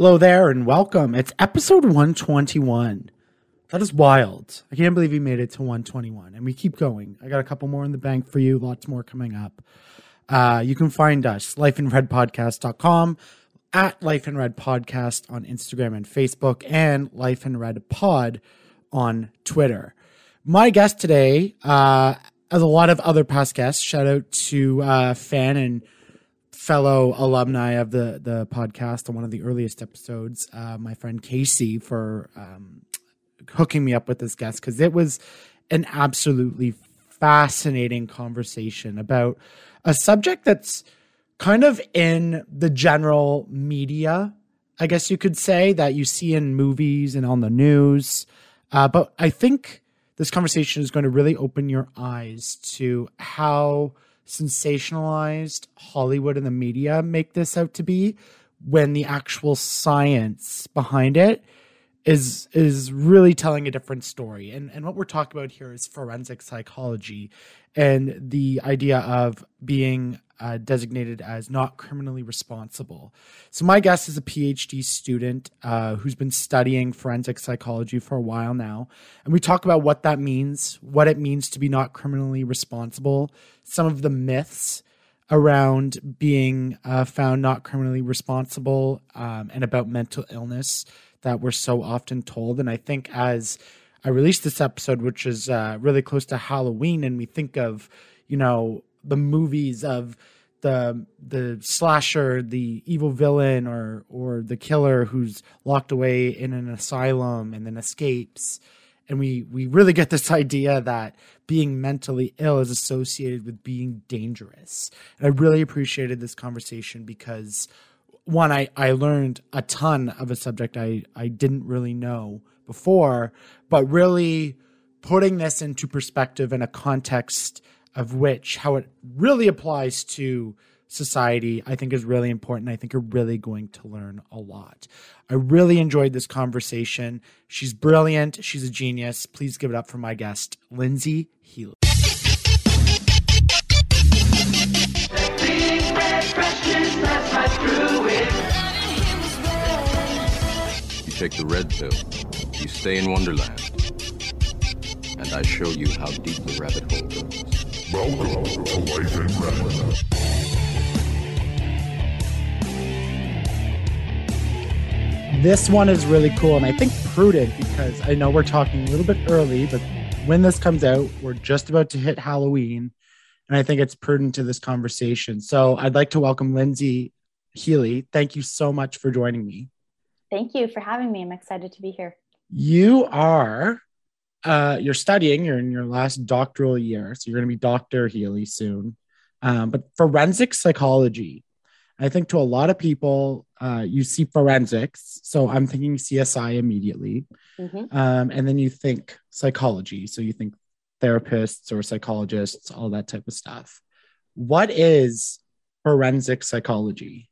Hello there and welcome. It's episode 121. That is wild. I can't believe we made it to 121 and we keep going. I got a couple more in the bank for you, lots more coming up. Uh, you can find us, lifeinredpodcast.com, at Life in Red Podcast on Instagram and Facebook, and Life Red Pod on Twitter. My guest today, uh, as a lot of other past guests, shout out to uh, fan and fellow alumni of the the podcast on one of the earliest episodes, uh, my friend Casey, for um, hooking me up with this guest because it was an absolutely fascinating conversation about a subject that's kind of in the general media, I guess you could say, that you see in movies and on the news. Uh, but I think this conversation is going to really open your eyes to how sensationalized Hollywood and the media make this out to be when the actual science behind it is is really telling a different story. And and what we're talking about here is forensic psychology and the idea of being uh, designated as not criminally responsible. So, my guest is a PhD student uh, who's been studying forensic psychology for a while now. And we talk about what that means, what it means to be not criminally responsible, some of the myths around being uh, found not criminally responsible, um, and about mental illness that we're so often told. And I think as I released this episode, which is uh, really close to Halloween, and we think of, you know, the movies of the the slasher, the evil villain, or or the killer who's locked away in an asylum and then escapes. And we we really get this idea that being mentally ill is associated with being dangerous. And I really appreciated this conversation because one, I, I learned a ton of a subject I, I didn't really know before, but really putting this into perspective in a context of which how it really applies to society, I think is really important. I think you're really going to learn a lot. I really enjoyed this conversation. She's brilliant. She's a genius. Please give it up for my guest, Lindsay Healy. You take the red pill, you stay in Wonderland, and I show you how deep the rabbit hole goes. Welcome to Life in Red. This one is really cool and I think prudent because I know we're talking a little bit early, but when this comes out, we're just about to hit Halloween. And I think it's prudent to this conversation. So I'd like to welcome Lindsay Healy. Thank you so much for joining me. Thank you for having me. I'm excited to be here. You are uh, you're studying, you're in your last doctoral year, so you're going to be Dr. Healy soon. Um, but forensic psychology, I think to a lot of people, uh, you see forensics. So I'm thinking CSI immediately. Mm-hmm. Um, and then you think psychology. So you think therapists or psychologists, all that type of stuff. What is forensic psychology?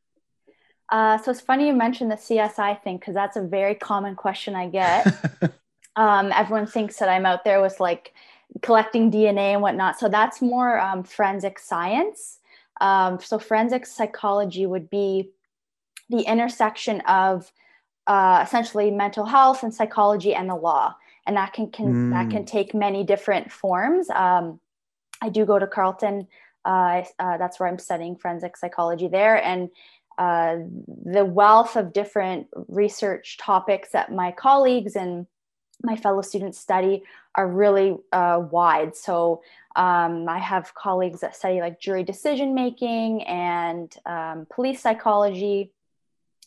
Uh, so it's funny you mentioned the CSI thing because that's a very common question I get. um, everyone thinks that I'm out there with like collecting DNA and whatnot. So that's more um, forensic science. Um, so forensic psychology would be the intersection of uh, essentially mental health and psychology and the law, and that can, can mm. that can take many different forms. Um, I do go to Carleton. Uh, uh, that's where I'm studying forensic psychology there, and uh, the wealth of different research topics that my colleagues and my fellow students study are really uh, wide. So um, I have colleagues that study like jury decision making and um, police psychology,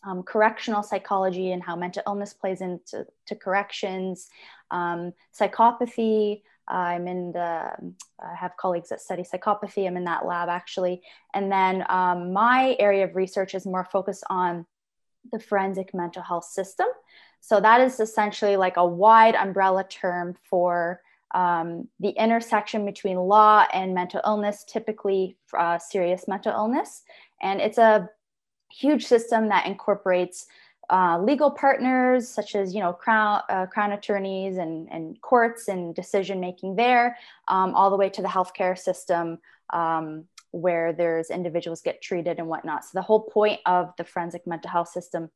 um, correctional psychology, and how mental illness plays into corrections, um, psychopathy. I'm in the, I have colleagues that study psychopathy. I'm in that lab actually. And then um, my area of research is more focused on the forensic mental health system. So that is essentially like a wide umbrella term for um, the intersection between law and mental illness, typically uh, serious mental illness. And it's a huge system that incorporates uh, legal partners such as you know crown uh, crown attorneys and, and courts and decision making there um, all the way to the healthcare system um, where there's individuals get treated and whatnot so the whole point of the forensic mental health system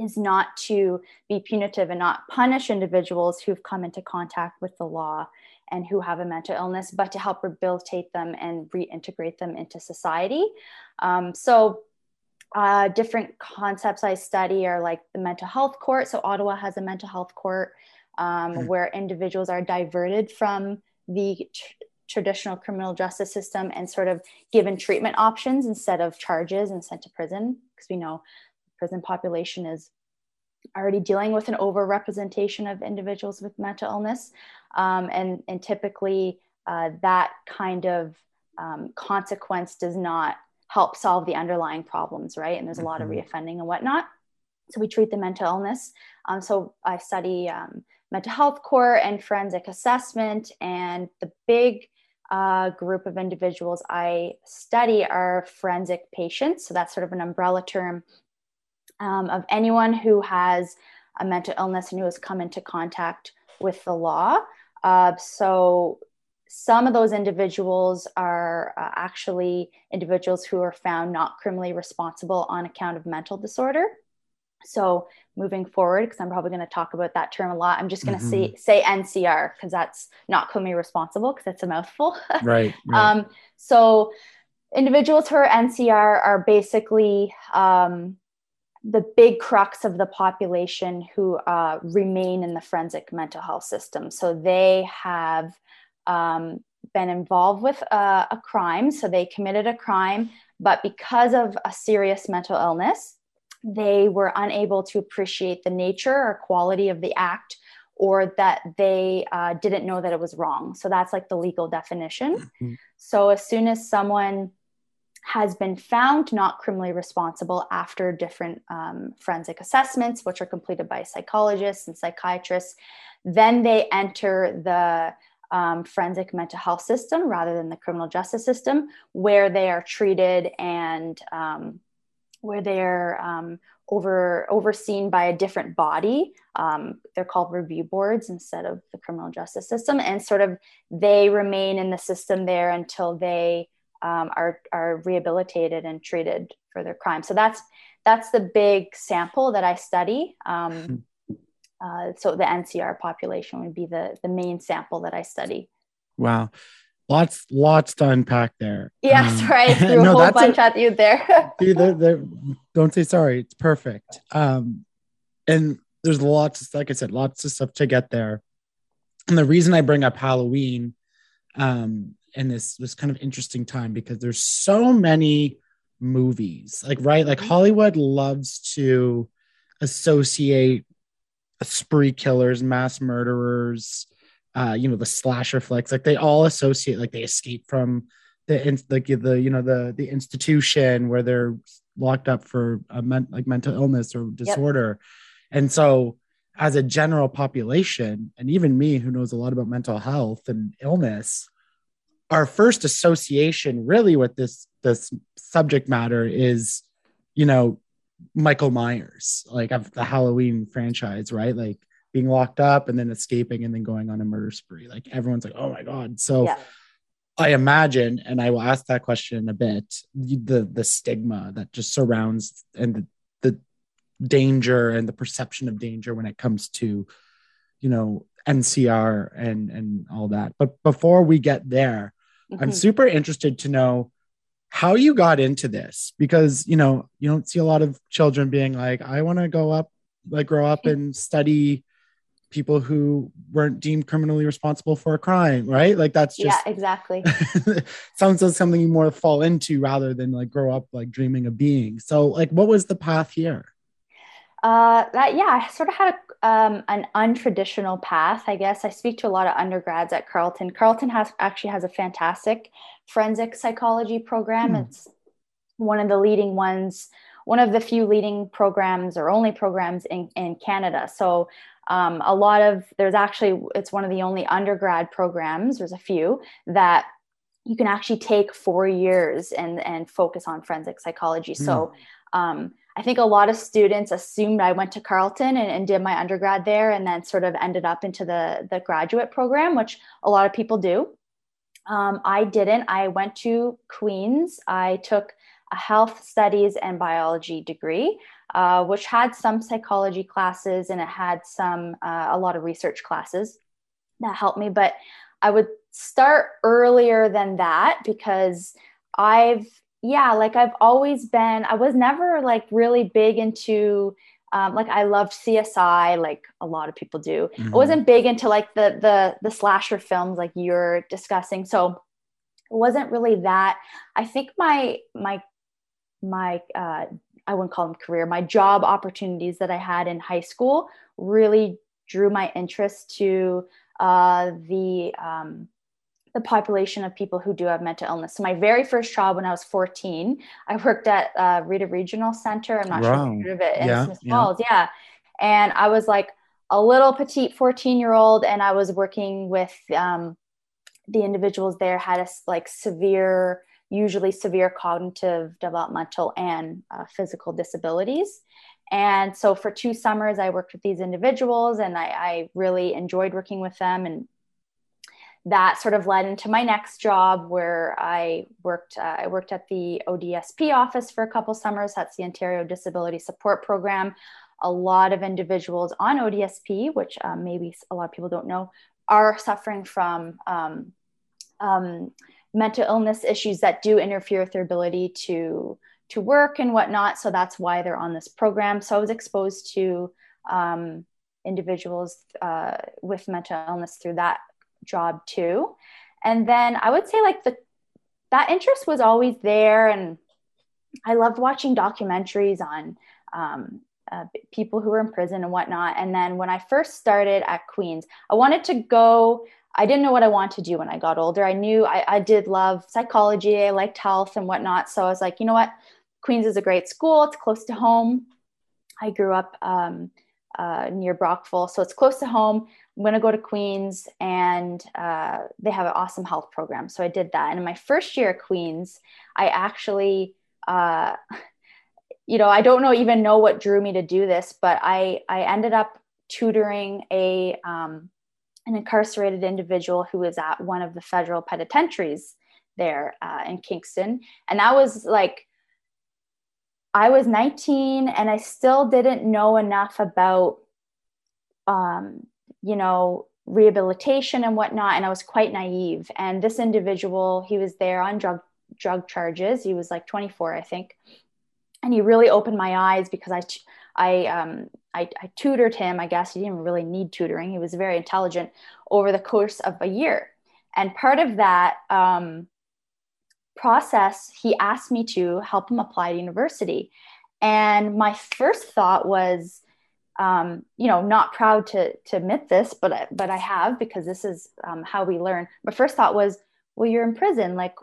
is not to be punitive and not punish individuals who've come into contact with the law and who have a mental illness, but to help rehabilitate them and reintegrate them into society. Um, so, uh, different concepts I study are like the mental health court. So, Ottawa has a mental health court um, mm-hmm. where individuals are diverted from the tr- traditional criminal justice system and sort of given treatment options instead of charges and sent to prison because we know prison population is already dealing with an overrepresentation of individuals with mental illness um, and, and typically uh, that kind of um, consequence does not help solve the underlying problems right and there's a lot of mm-hmm. reoffending and whatnot so we treat the mental illness um, so i study um, mental health court and forensic assessment. And the big uh, group of individuals I study are forensic patients. So that's sort of an umbrella term um, of anyone who has a mental illness and who has come into contact with the law. Uh, so some of those individuals are uh, actually individuals who are found not criminally responsible on account of mental disorder. So moving forward, because I'm probably going to talk about that term a lot, I'm just going to mm-hmm. say say NCR because that's not criminally responsible because it's a mouthful. right. right. Um, so individuals who are NCR are basically um, the big crux of the population who uh, remain in the forensic mental health system. So they have um, been involved with a, a crime. So they committed a crime, but because of a serious mental illness, they were unable to appreciate the nature or quality of the act or that they uh, didn't know that it was wrong. So that's like the legal definition. Mm-hmm. So as soon as someone has been found not criminally responsible after different um, forensic assessments, which are completed by psychologists and psychiatrists, then they enter the um, forensic mental health system rather than the criminal justice system, where they are treated and um, where they're um, over overseen by a different body. Um, they're called review boards instead of the criminal justice system, and sort of they remain in the system there until they um, are are rehabilitated and treated for their crime. So that's that's the big sample that I study. Um, hmm. uh, so the NCR population would be the the main sample that I study. Wow lots lots to unpack there yeah um, sorry threw no, a whole bunch a, at you there see, they're, they're, don't say sorry it's perfect um and there's lots like i said lots of stuff to get there and the reason i bring up halloween um in this this kind of interesting time because there's so many movies like right like hollywood loves to associate spree killers mass murderers uh, you know, the slasher flicks, like they all associate, like they escape from the in, like the you know the the institution where they're locked up for a men, like mental illness or disorder, yep. and so as a general population, and even me who knows a lot about mental health and illness, our first association really with this this subject matter is, you know, Michael Myers, like of the Halloween franchise, right? Like being locked up and then escaping and then going on a murder spree. Like everyone's like, oh my God. So yeah. I imagine, and I will ask that question in a bit, the the stigma that just surrounds and the, the danger and the perception of danger when it comes to, you know, NCR and and all that. But before we get there, mm-hmm. I'm super interested to know how you got into this because you know you don't see a lot of children being like i want to go up like grow up and study people who weren't deemed criminally responsible for a crime, right? Like that's just yeah, exactly. sounds like something you more fall into rather than like grow up like dreaming of being. So, like, what was the path here? Uh, that yeah, I sort of had a, um, an untraditional path. I guess I speak to a lot of undergrads at Carleton. Carleton has actually has a fantastic forensic psychology program. Hmm. It's one of the leading ones one of the few leading programs or only programs in, in Canada. So um, a lot of there's actually it's one of the only undergrad programs there's a few that you can actually take four years and and focus on forensic psychology mm. so hmm. um, i think a lot of students assumed i went to carleton and, and, did my undergrad there and then sort of ended up into the the graduate program which a lot of people do. Um, i didn't. I went to queens. I took a health studies and biology degree uh, which had some psychology classes and it had some uh, a lot of research classes that helped me. But I would start earlier than that because I've yeah, like I've always been. I was never like really big into um, like I loved CSI, like a lot of people do. Mm-hmm. I wasn't big into like the the the slasher films like you're discussing. So it wasn't really that. I think my my my uh, I wouldn't call them career. My job opportunities that I had in high school really drew my interest to uh, the um, the population of people who do have mental illness. So my very first job when I was 14, I worked at uh, Rideau Regional Center. I'm not wow. sure if you heard of it in yeah, Smith Falls. Yeah. yeah. And I was like a little petite 14 year old and I was working with um, the individuals there had a like severe, usually severe cognitive, developmental, and uh, physical disabilities. And so for two summers, I worked with these individuals and I, I really enjoyed working with them. And that sort of led into my next job where I worked. Uh, I worked at the ODSP office for a couple summers. That's the Ontario Disability Support Program. A lot of individuals on ODSP, which um, maybe a lot of people don't know, are suffering from um, um, mental illness issues that do interfere with their ability to to work and whatnot. So that's why they're on this program. So I was exposed to um, individuals uh, with mental illness through that job too. And then I would say like the that interest was always there, and I loved watching documentaries on um, uh, people who were in prison and whatnot. And then when I first started at Queens, I wanted to go. I didn't know what I wanted to do when I got older. I knew I, I did love psychology, I liked health and whatnot. So I was like, you know what? Queens is a great school. It's close to home. I grew up um, uh, near Brockville, so it's close to home. I'm going to go to Queens, and uh, they have an awesome health program. So I did that. And in my first year at Queens, I actually, uh, you know, I don't know even know what drew me to do this, but I I ended up tutoring a um, an incarcerated individual who was at one of the federal penitentiaries there uh, in Kingston, and that was like I was 19 and I still didn't know enough about, um, you know, rehabilitation and whatnot. And I was quite naive. And this individual, he was there on drug drug charges. He was like 24, I think. And he really opened my eyes because I, I, um, I, I tutored him. I guess he didn't really need tutoring. He was very intelligent over the course of a year. And part of that, um, process, he asked me to help him apply to university. And my first thought was, um, you know, not proud to, to admit this, but, but I have because this is um, how we learn. My first thought was, well, you're in prison. Like,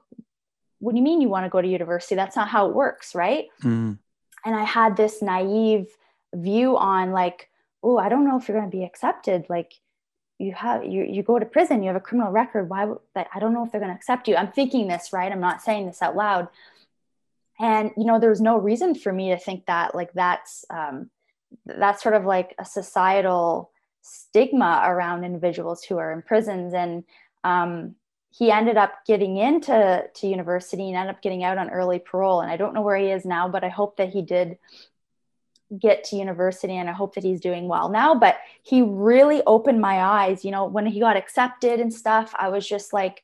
what do you mean you want to go to university? That's not how it works, right? Mm. And I had this naive view on, like, oh, I don't know if you're going to be accepted. Like, you have you you go to prison you have a criminal record why would i don't know if they're going to accept you i'm thinking this right i'm not saying this out loud and you know there's no reason for me to think that like that's um, that's sort of like a societal stigma around individuals who are in prisons and um, he ended up getting into to university and ended up getting out on early parole and i don't know where he is now but i hope that he did get to university and I hope that he's doing well now. But he really opened my eyes. You know, when he got accepted and stuff, I was just like,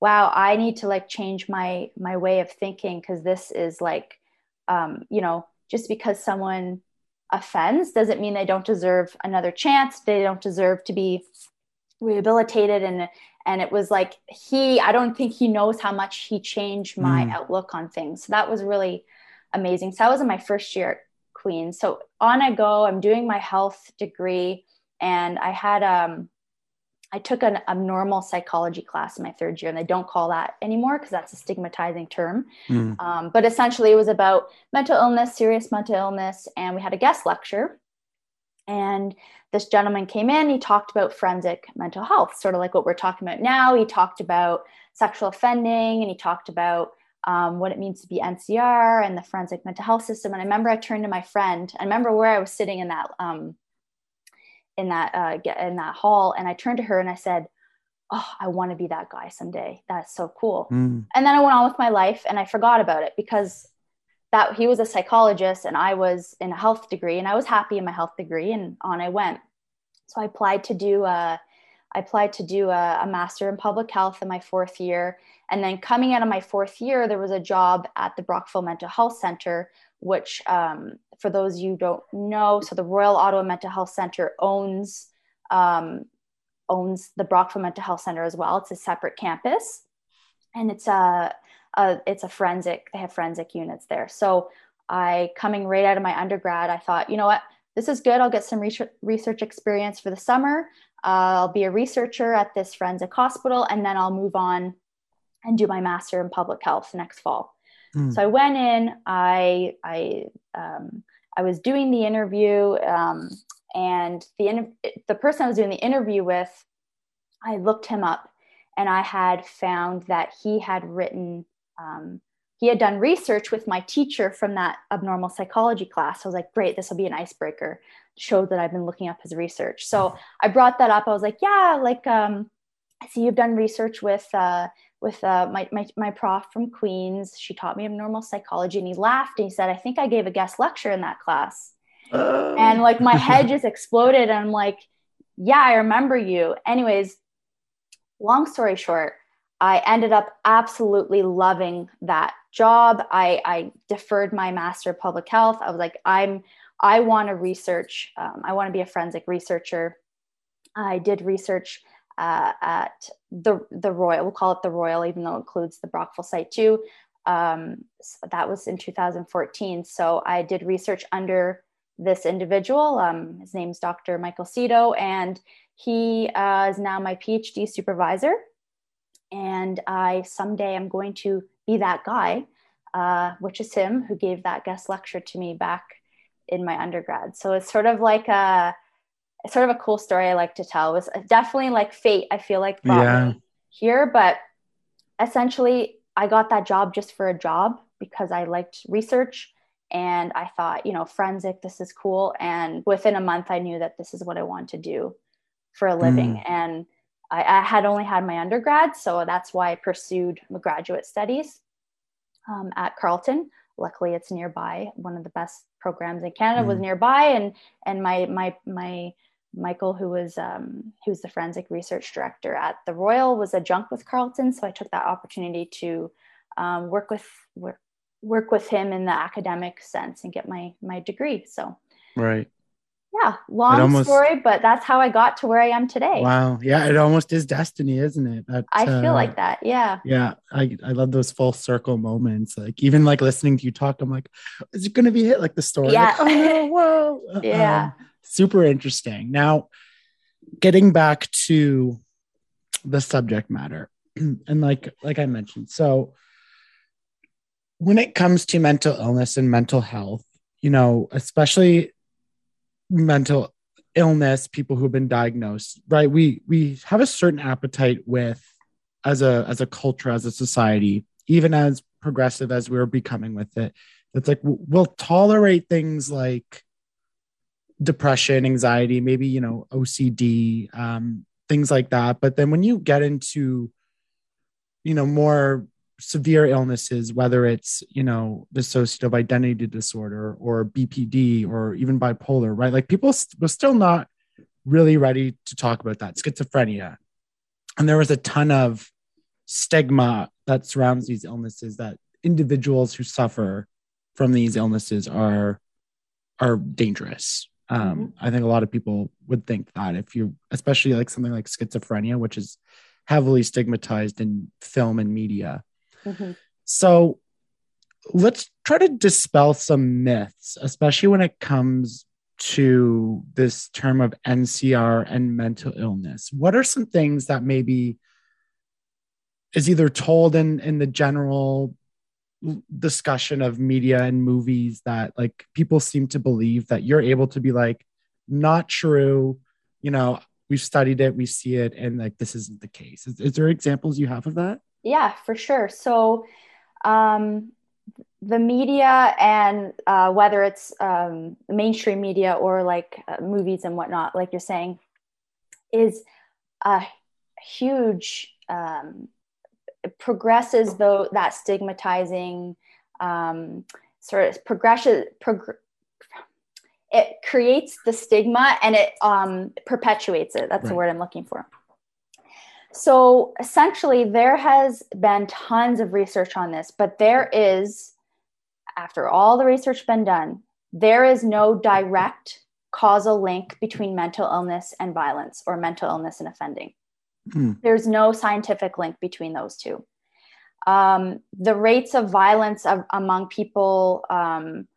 wow, I need to like change my my way of thinking because this is like um, you know, just because someone offends doesn't mean they don't deserve another chance. They don't deserve to be rehabilitated and and it was like he i don't think he knows how much he changed my mm. outlook on things so that was really amazing so that was in my first year at Queens. So on I go. I'm doing my health degree, and I had um, I took an abnormal psychology class in my third year, and they don't call that anymore because that's a stigmatizing term. Mm. Um, but essentially, it was about mental illness, serious mental illness, and we had a guest lecture. And this gentleman came in. He talked about forensic mental health, sort of like what we're talking about now. He talked about sexual offending, and he talked about um, what it means to be NCR and the forensic mental health system. And I remember I turned to my friend. I remember where I was sitting in that um, in that uh, in that hall, and I turned to her and I said, "Oh, I want to be that guy someday. That's so cool." Mm. And then I went on with my life, and I forgot about it because that he was a psychologist and I was in a health degree and I was happy in my health degree and on I went. So I applied to do a, I applied to do a, a master in public health in my fourth year. And then coming out of my fourth year, there was a job at the Brockville Mental Health Center, which um, for those you don't know, so the Royal Ottawa Mental Health Center owns um, owns the Brockville Mental Health Center as well. It's a separate campus, and it's a uh, it's a forensic they have forensic units there. So i coming right out of my undergrad i thought you know what? This is good. I'll get some research, research experience for the summer. Uh, i'll be a researcher at this forensic hospital and then i'll move on and do my master in public health next fall mm. so i went in i i um, i was doing the interview um, and the the person i was doing the interview with i looked him up and I had found that he had written um, he had done research with my teacher from that abnormal psychology class. I was like, great, this will be an icebreaker. Show that I've been looking up his research. So I brought that up. I was like, yeah, like um, I see you've done research with uh, with uh, my, my my prof from Queens. She taught me abnormal psychology, and he laughed and he said, I think I gave a guest lecture in that class. Uh. And like my head just exploded, and I'm like, yeah, I remember you. Anyways, long story short, I ended up absolutely loving that job. I, I deferred my master of public health. I was like, I'm, I want to research. Um, I want to be a forensic researcher. I did research uh, at the the Royal. We'll call it the Royal, even though it includes the Brockville site too. Um, so that was in 2014. So I did research under this individual. Um, his name's Dr. Michael Seto, and he uh, is now my PhD supervisor and I someday I'm going to be that guy, uh, which is him who gave that guest lecture to me back in my undergrad. So it's sort of like a sort of a cool story I like to tell. It was definitely like fate. I feel like brought yeah. me here, but essentially I got that job just for a job because I liked research and I thought, you know, forensic, this is cool. And within a month, I knew that this is what I want to do for a living. Mm. And I, I, had only had my undergrad, so that's why I pursued my graduate studies um, at Carleton. Luckily, it's nearby. One of the best programs in Canada mm. was nearby, and and my my my Michael, who was um, who was the forensic research director at the Royal, was adjunct with Carleton, so I took that opportunity to um, work with work, work with him in the academic sense and get my my degree. So right. yeah long almost, story but that's how i got to where i am today. Wow. Yeah it almost is destiny isn't it? That, i uh, feel like that. Yeah. Yeah. I, I love those full circle moments. Like even like listening to you talk i'm like is it going to be hit like the story yeah. Like, oh, whoa. Um, yeah. um, super interesting now getting back to the subject matter and like like i mentioned so when it comes to mental illness and mental health you know especially mental illness, people who've been diagnosed, right? We we have a certain appetite with as a as a culture, as a society, even as progressive as we're becoming with it. It's like we'll tolerate things like depression, anxiety, maybe you know OCD, um, things like that. But then when you get into you know more severe illnesses, whether it's, you know, dissociative identity disorder or BPD or even bipolar, right? Like people st- were still not really ready to talk about that, schizophrenia. And there was a ton of stigma that surrounds these illnesses that individuals who suffer from these illnesses are are dangerous. Um, mm-hmm. I think a lot of people would think that if you, especially like something like schizophrenia, which is heavily stigmatized in film and media, Mm-hmm. So let's try to dispel some myths, especially when it comes to this term of NCR and mental illness. What are some things that maybe is either told in in the general discussion of media and movies that like people seem to believe that you're able to be like not true you know we've studied it we see it and like this isn't the case is, is there examples you have of that yeah, for sure. So, um, the media and uh, whether it's um, mainstream media or like uh, movies and whatnot, like you're saying, is a huge um, progresses though that stigmatizing um, sort of progression prog- it creates the stigma and it um, perpetuates it. That's right. the word i'm looking for. So essentially there has been tons of research on this but there is after all the research been done there is no direct causal link between mental illness and violence or mental illness and offending mm. there's no scientific link between those two. Um, the rates of violence of, among people um,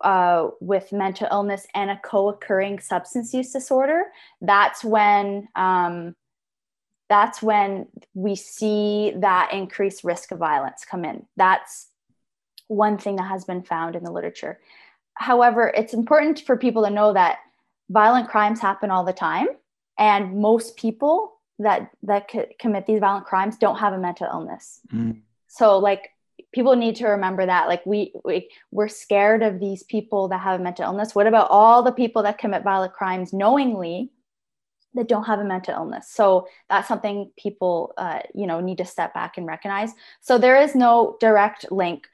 uh, with mental illness and a co-occurring substance use disorder that's when um, that's when we see that increased risk of violence come in. That's one thing that has been found in the literature. However it's important for people to know that violent crimes happen all the time and most people that that commit these violent crimes don't have a mental illness. Mm. So like people need to remember that like we, we we're scared of these people that have a mental illness. What about all the people that commit violent crimes knowingly that don't have a mental illness? So that's something people uh, you know need to step back and recognize. So there is no direct link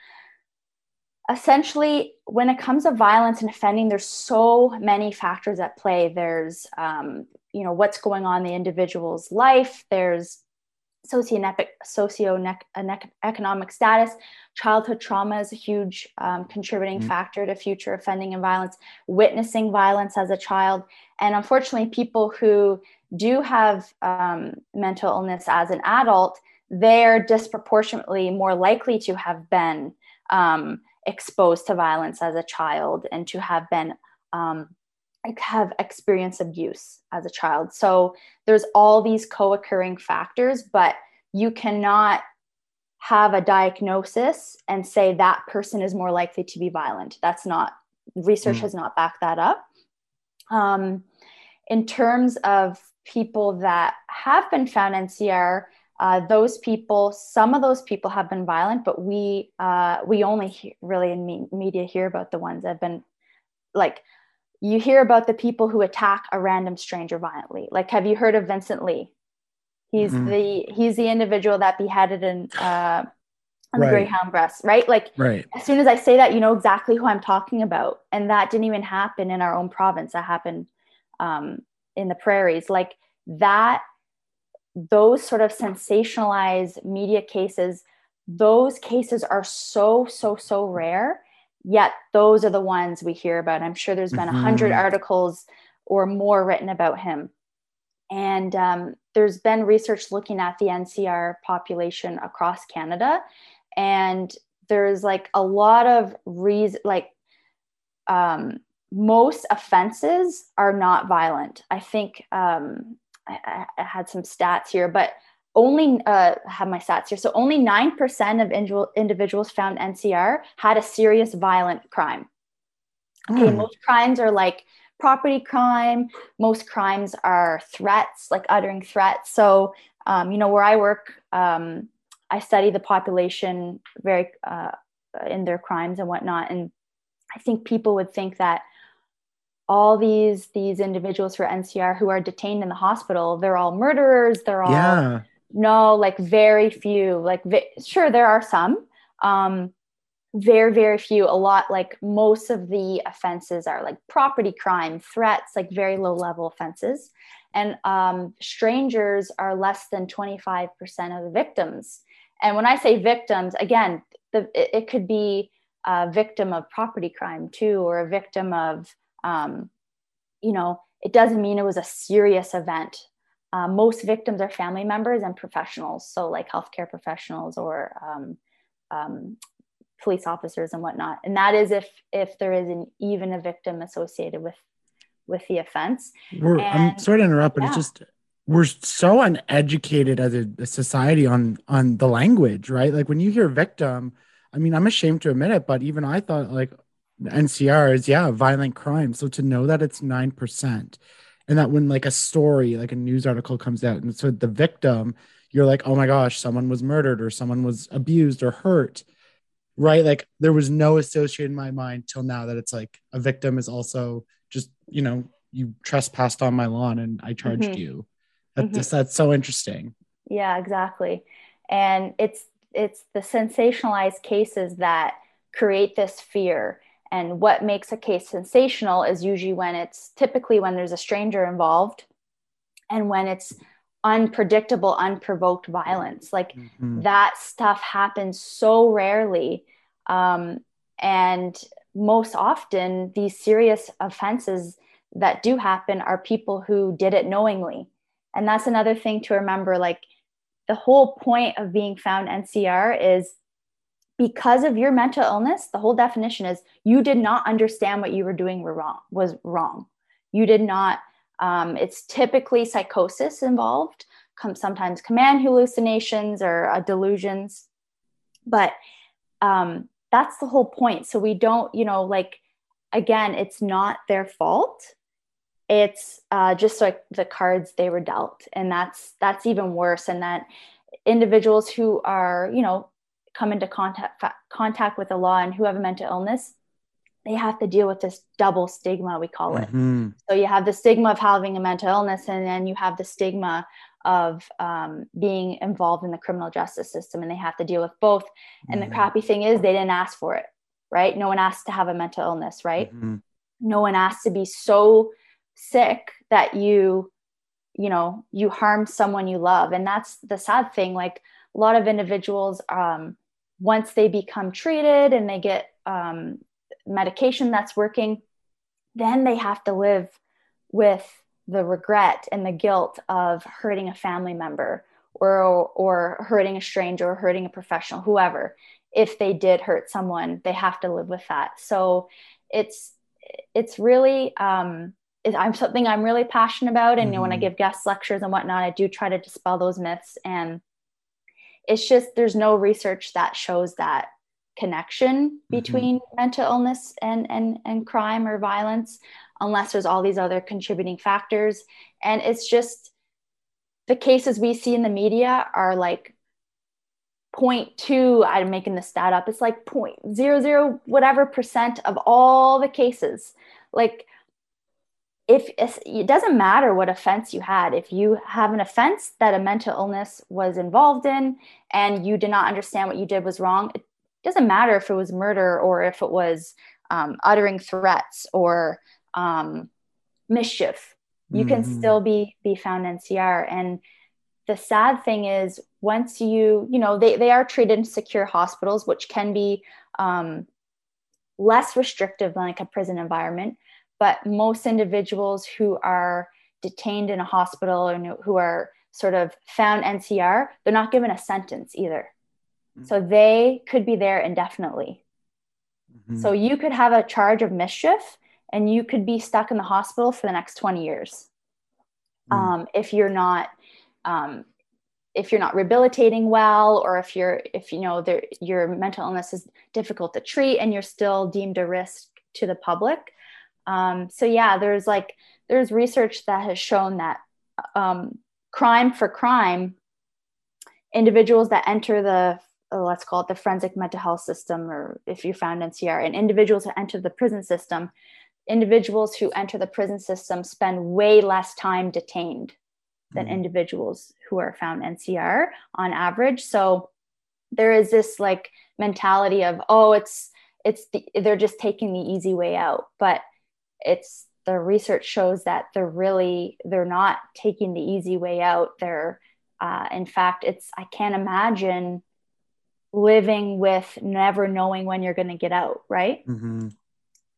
essentially when it comes to violence and offending there's so many factors at play. There's um, you know what's going on in the individual's life. There's socio-economic status. Childhood trauma is a huge um, contributing mm-hmm. factor to future offending and violence. Witnessing violence as a child. And unfortunately people who do have um, mental illness as an adult they're disproportionately more likely to have been um, exposed to violence as a child and to have been um, have experienced abuse as a child. So there's all these co-occurring factors, but you cannot have a diagnosis and say that person is more likely to be violent. That's not research mm. has not backed that up. Um, in terms of people that have been found NCR, uh, those people, some of those people have been violent, but we uh, we only really in me- media hear about the ones that have been like you hear about the people who attack a random stranger violently. Like, have you heard of Vincent Li? He's mm-hmm. the he's the individual that beheaded in uh, on the. Greyhound bus, right? Like, right. as soon as I say that, you know exactly who I'm talking about, and that didn't even happen in our own province. That happened um, in the prairies. Like that, those sort of sensationalized media cases. Those cases are so so so rare yet those are the ones we hear about. I'm sure there's been a mm-hmm. hundred articles or more written about him. And um, there's been research looking at the NCR population across Canada. And there's like a lot of reason, like um, most offenses are not violent. I think um, I, I had some stats here, but only uh, have my stats here. So only 9% of individuals found NCR had a serious violent crime. Okay, mm. most crimes are like property crime. Most crimes are threats, like uttering threats. So, um, you know, where I work, um, I study the population very uh, in their crimes and whatnot. And I think people would think that all these these individuals for NCR who are detained in the hospital, they're all murderers. They're all yeah no like very few like vi- sure there are some um very very few a lot like most of the offenses are like property crime threats like very low level offenses and um, strangers are less than 25% of the victims and when i say victims again the, it, it could be a victim of property crime too or a victim of um, you know it doesn't mean it was a serious event uh, most victims are family members and professionals, so like healthcare professionals or um, um, police officers and whatnot. And that is if if there is an even a victim associated with with the offense. And, I'm sorry to interrupt, but yeah. it's just we're so uneducated as a, a society on on the language, right? Like when you hear victim, I mean, I'm ashamed to admit it, but even I thought like NCR is yeah, violent crime. So to know that it's nine percent and that when like a story like a news article comes out and so the victim you're like oh my gosh someone was murdered or someone was abused or hurt right like there was no association in my mind till now that it's like a victim is also just you know you trespassed on my lawn and i charged mm-hmm. you that's mm-hmm. just that's so interesting yeah exactly and it's it's the sensationalized cases that create this fear. And what makes a case sensational is usually when it's typically when there's a stranger involved and when it's unpredictable, unprovoked violence. Like Mhm. that stuff happens so rarely. Um, and most often, these serious offenses that do happen are people who did it knowingly. And that's another thing to remember. Like the whole point of being found NCR is because of your mental illness, the whole definition is you did not understand what you were doing were wrong was wrong. You did not. Um, it's typically psychosis involved, come sometimes command hallucinations or uh, delusions, but um, that's the whole point. So we don't, you know, like again, it's not their fault. It's uh, just like the cards they were dealt, and that's that's even worse. And that individuals who are, you know, come into contact contact with the law and who have a mental illness, they have to deal with this double stigma we call it. Mhm. So you have the stigma of having a mental illness, and then you have the stigma of um, being involved in the criminal justice system, and they have to deal with both. And Mhm. the crappy thing is, they didn't ask for it, right? No one asked to have a mental illness, right? Mhm. No one asked to be so sick that you, you know, you harm someone you love, and that's the sad thing. Like a lot of individuals, um, once they become treated and they get um, medication that's working, then they have to live with the regret and the guilt of hurting a family member or or hurting a stranger or hurting a professional whoever. If they did hurt someone they have to live with that. So it's it's really um it, i'm something i'm really passionate about. And you know when i Mhm. give guest lectures and whatnot i do try to dispel those myths and it's just there's no research that shows that connection mm-hmm. between mental illness and and and crime or violence unless there's all these other contributing factors. And it's just the cases we see in the media are like 0.2 i'm making the stat up it's like 0.00 whatever percent of all the cases. Like if it doesn't matter what offense you had. If you have an offense that a mental illness was involved in and you did not understand what you did was wrong it doesn't matter if it was murder or if it was um, uttering threats or um, mischief. You can Mhm. still be be found ncr and the sad thing is once you you know they, they are treated in secure hospitals which can be um, less restrictive than like a prison environment but most individuals who are detained in a hospital and who are sort of found ncr they're not given a sentence either so they could be there indefinitely Mhm. so you could have a charge of mischief and you could be stuck in the hospital for the next 20 years Mm. um, if you're not um, if you're not rehabilitating well or if you're if you know there, your mental illness is difficult to treat and you're still deemed a risk to the public um, so yeah there's like there's research that has shown that um, crime for crime individuals that enter the uh, let's call it the forensic mental health system or if you're found ncr and individuals who enter the prison system individuals who enter the prison system spend way less time detained than Mhm. individuals who are found ncr on average so there is this like mentality of oh it's it's the, they're just taking the easy way out but it's the research shows that they're really they're not taking the easy way out they're uh, in fact it's i can't imagine living with never knowing when you're going to get out right Mhm.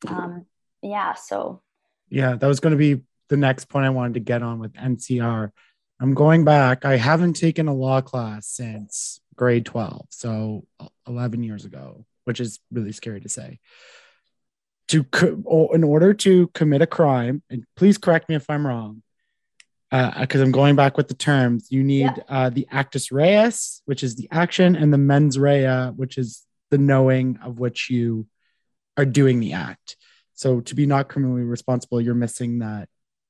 um, yeah so Yeah, that was going to be the next point I wanted to get on with NCR. I'm going back. I haven't taken a law class since grade 12, so 11 years ago, which is really scary to say. To co- in order to commit a crime, and please correct me if I'm wrong, because I'm going back with the terms. You need Yeah. uh, the actus reus, which is the action, and the mens rea, which is the knowing of which you are doing the act. So to be not criminally responsible, you're missing that.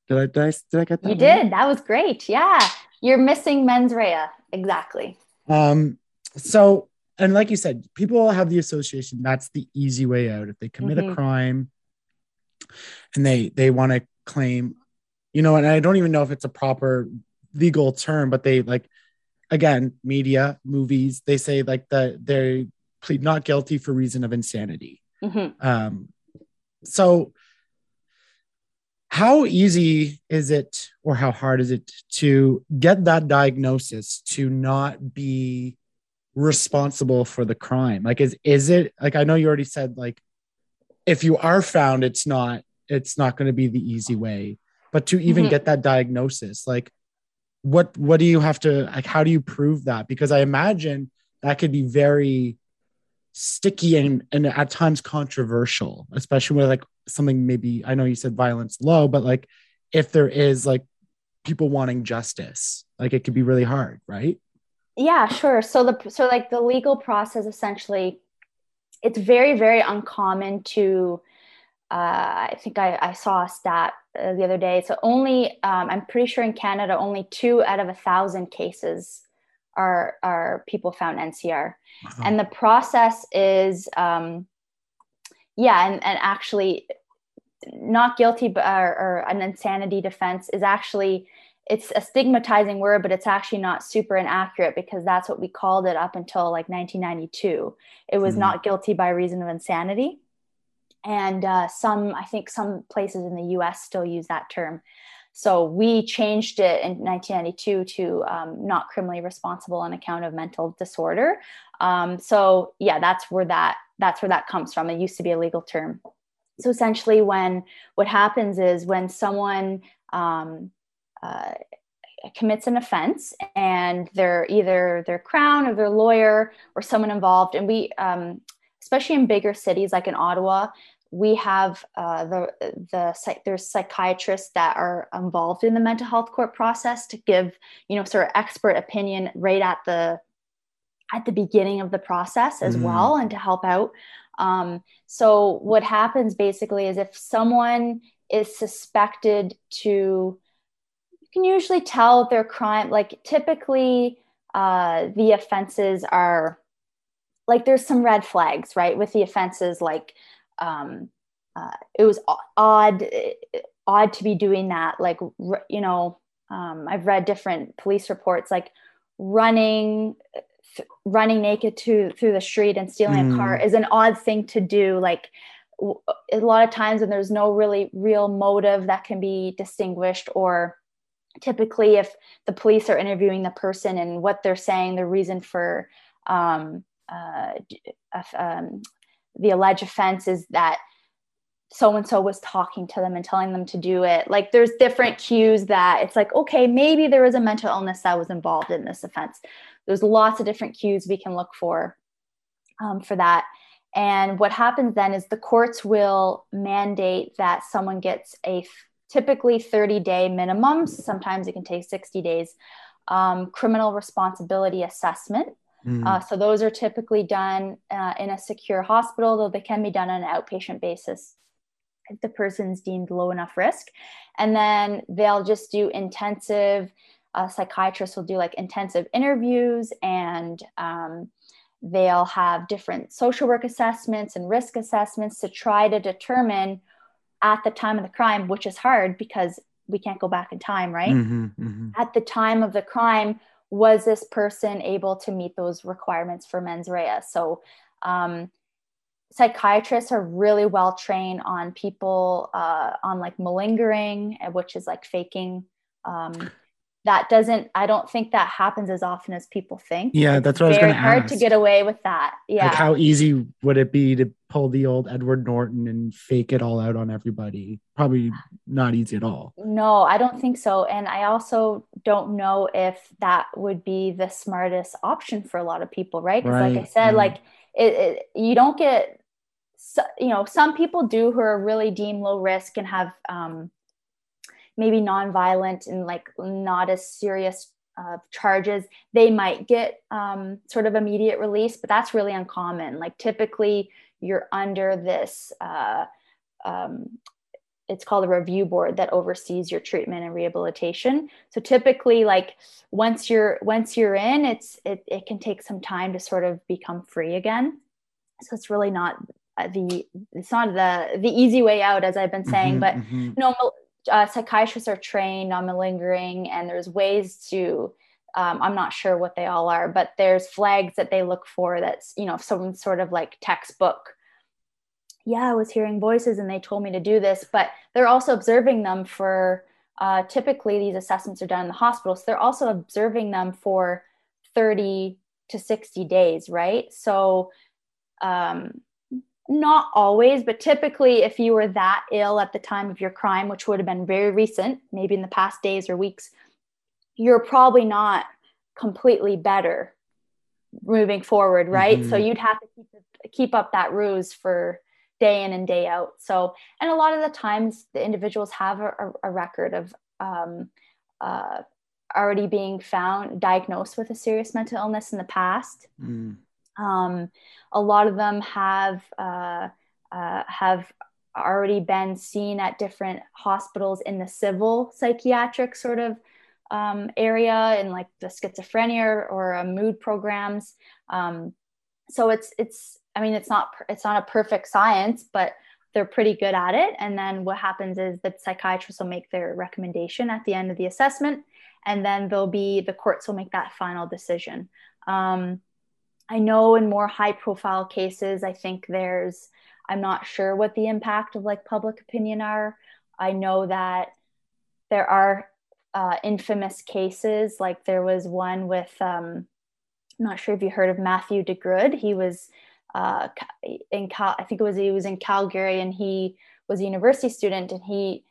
Did I did I, did I get that? you right? did that was great yeah you're missing mens rea exactly Um. So and like you said, people have the association that's the easy way out. If they commit a Mhm. crime and they they want to claim, you know, and I don't even know if it's a proper legal term, but they like again, media, movies, they say like the they plead not guilty for reason of insanity. Mhm. Um, so, how easy is it, or how hard is it to get that diagnosis to not be responsible for the crime? Like, is is it like I know you already said like if you are found, it's not it's not going to be the easy way, but to even Mhm. get that diagnosis, like what what do you have to like how do you prove that because i imagine that could be very sticky and, and at times controversial especially with like something maybe i know you said violence low but like if there is like people wanting justice like it could be really hard right Yeah, sure. So the so like the legal process essentially, it's very very uncommon to. Uh, I think I, I saw a stat uh, the other day. So only um, I'm pretty sure in Canada only two out of a thousand cases are are people found NCR, and the process is um, yeah, and and actually not guilty but or, or an insanity defense is actually it's a stigmatizing word, but it's actually not super inaccurate because that's what we called it up until like 1992. It was Mhm. not guilty by reason of insanity. And uh, some, I think some places in the US still use that term. So we changed it in 1992 to um, not criminally responsible on account of mental disorder. Um, so yeah, that's where that that's where that comes from. It used to be a legal term. So essentially, when what happens is when someone um, uh, commits an offense and they're either their crown or their lawyer or someone involved and we um, especially in bigger cities like in ottawa we have uh, the the there's psychiatrists that are involved in the mental health court process to give you know sort of expert opinion right at the at the beginning of the process as Mhm. well and to help out um, so what happens basically is if someone is suspected to can usually tell their crime like typically uh, the offenses are like there's some red flags right with the offenses like um, uh, it was odd odd to be doing that like you know um, i've read different police reports like running th- running naked to through the street and stealing Mm. a car is an odd thing to do like w- a lot of times when there's no really real motive that can be distinguished or typically if the police are interviewing the person and what they're saying the reason for um, uh, um, the alleged offense is that so and so was talking to them and telling them to do it. Like there's different cues that it's like okay maybe there was a mental illness that was involved in this offense. There's lots of different cues we can look for um, for that. And what happens then is the courts will mandate that someone gets a typically 30 day minimum sometimes it can take 60 days um, criminal responsibility assessment Mm. uh, so those are typically done uh, in a secure hospital, though they can be done on an outpatient basis if the person's deemed low enough risk. And then they'll just do intensive, uh, psychiatrists will do like intensive interviews and um, they'll have different social work assessments and risk assessments to try to determine at the time of the crime, which is hard because we can't go back in time, right? Mhm, mhm. at the time of the crime was this person able to meet those requirements for mens rea so um, psychiatrists are really well trained on people uh, on like malingering which is like faking um, that doesn't i don't think that happens as often as people think Yeah, that's what I was gonna hard to get away with that yeah Like, how easy would it be to pull the old Edward Norton and fake it all out on everybody? Probably not easy at all. No, I don't think so. And I also don't know if that would be the smartest option for a lot of people, right? Because, like I said, right. like it, it, you don't get, so- you know, some people do who are really deemed low risk and have um, maybe nonviolent and like not as serious uh, charges. They might get um, sort of immediate release, but that's really uncommon. Like typically, you're under this. Uh, um, it's called a review board that oversees your treatment and rehabilitation so typically like once you're once you're in it's it, it can take some time to sort of become free again so it's really not uh, the it's not the the easy way out as i've been saying Mhm, but mhm. no uh, psychiatrists are trained on malingering and there's ways to um, I'm not sure what they all are, but there's flags that they look for that's, you know, some sort of like textbook. Yeah, I was hearing voices and they told me to do this, but they're also observing them for uh, typically these assessments are done in the hospital. So they're also observing them for 30 to 60 days, right? So, um, not always, but typically, if you were that ill at the time of your crime, which would have been very recent, maybe in the past days or weeks, you're probably not completely better moving forward, right? Mm-hmm. So you'd have to keep, keep up that ruse for day in and day out. So, and a lot of the times the individuals have a, a record of um, uh, already being found diagnosed with a serious mental illness in the past. Mm. Um, a lot of them have uh, uh, have already been seen at different hospitals in the civil psychiatric sort of um, area in like the schizophrenia or, uh, mood programs. Um, so it's it's I mean it's not it's not a perfect science, but they're pretty good at it. And then what happens is that psychiatrists will make their recommendation at the end of the assessment, and then there'll be the courts will make that final decision. Um, I know in more high profile cases, I think there's I'm not sure what the impact of like public opinion are. I know that there are uh, infamous cases. Like there was one with, um, I'm not sure if you heard of Matthew DeGrood. He was uh, in Cal- I think it was he was in Calgary, and he was a university student, and he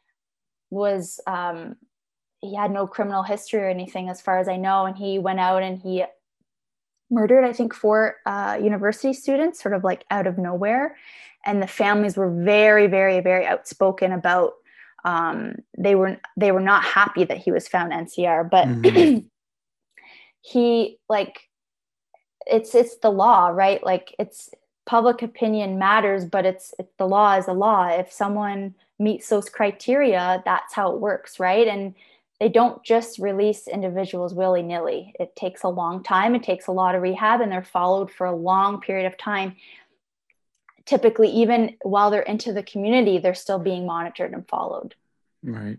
was um, he had no criminal history or anything, as far as I know, and he went out and he murdered, I think, four uh, university students, sort of like out of nowhere, and the families were very, very, very outspoken about um, they were they were not happy that he was found NCR, but mm-hmm. he like it's it's the law, right? Like it's public opinion matters, but it's, it's the law is a law. If someone meets those criteria, that's how it works, right? And they don't just release individuals willy nilly. It takes a long time. It takes a lot of rehab, and they're followed for a long period of time typically even while they're into the community they're still being monitored and followed right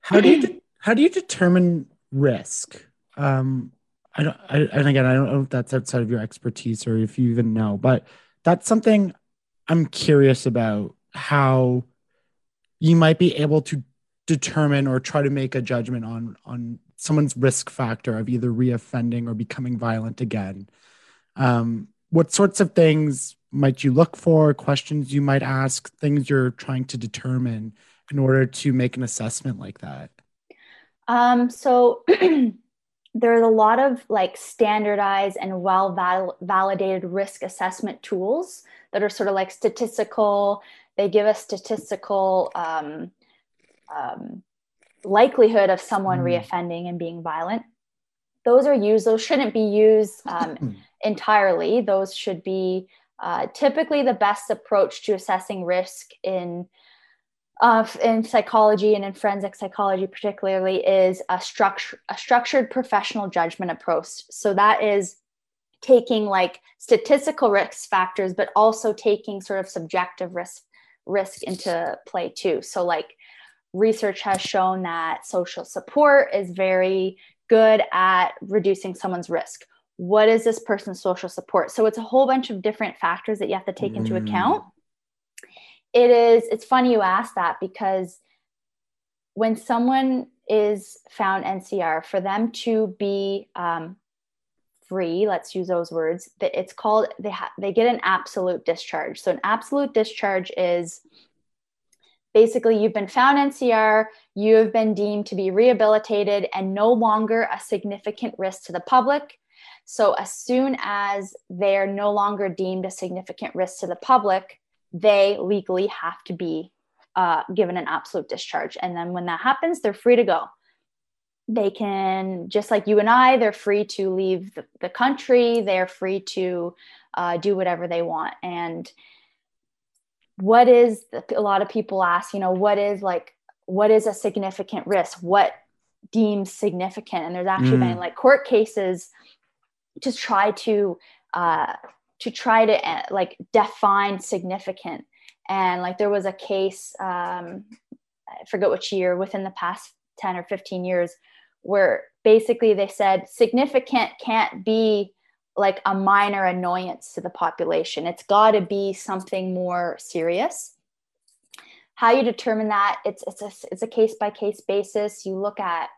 how do you de- how do you determine risk um i don't I, and again i don't know if that's outside of your expertise or if you even know but that's something i'm curious about how you might be able to determine or try to make a judgment on on someone's risk factor of either reoffending or becoming violent again um, what sorts of things might you look for, questions you might ask, things you're trying to determine in order to make an assessment like that? Um, so there's a lot of like standardized and well val- validated risk assessment tools that are sort of like statistical. They give a statistical um, um, likelihood of someone mm. reoffending and being violent. Those are used. Those shouldn't be used um, entirely. Those should be uh, typically, the best approach to assessing risk in uh, in psychology and in forensic psychology, particularly, is a structure a structured professional judgment approach. So that is taking like statistical risk factors, but also taking sort of subjective risk risk into play too. So like research has shown that social support is very good at reducing someone's risk. What is this person's social support? So it's a whole bunch of different factors that you have to take mm. into account. It is it's funny you ask that because when someone is found ncr for them to be um, free let's use those words it's called they ha- they get an absolute discharge. So an absolute discharge is basically you've been found ncr you have been deemed to be rehabilitated and no longer a significant risk to the public so, as soon as they're no longer deemed a significant risk to the public, they legally have to be uh, given an absolute discharge. And then when that happens, they're free to go. They can, just like you and I, they're free to leave the, the country, they're free to uh, do whatever they want. And what is, a lot of people ask, you know, what is like, what is a significant risk? What deems significant? And there's actually mm. been like court cases to try to uh, to try to uh, like define significant and like there was a case um, i forget which year within the past 10 or 15 years where basically they said significant can't be like a minor annoyance to the population. It's got to be something more serious. How you determine that? It's it's a it's a case by case basis. You look at,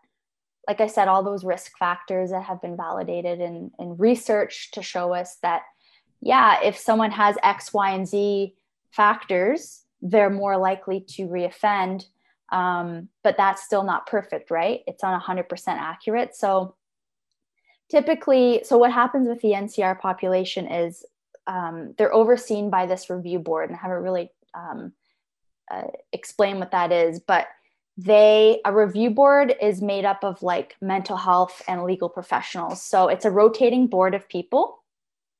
like I said, all those risk factors that have been validated in in research to show us that, yeah, if someone has X, Y, and Z factors, they're more likely to reoffend. Um, but that's still not perfect, right? It's not 100% accurate. So typically, so what happens with the NCR population is um, they're overseen by this review board, and I haven't really um, uh, explained what that is, but they a review board is made up of like mental health and legal professionals. So it's a rotating board of people.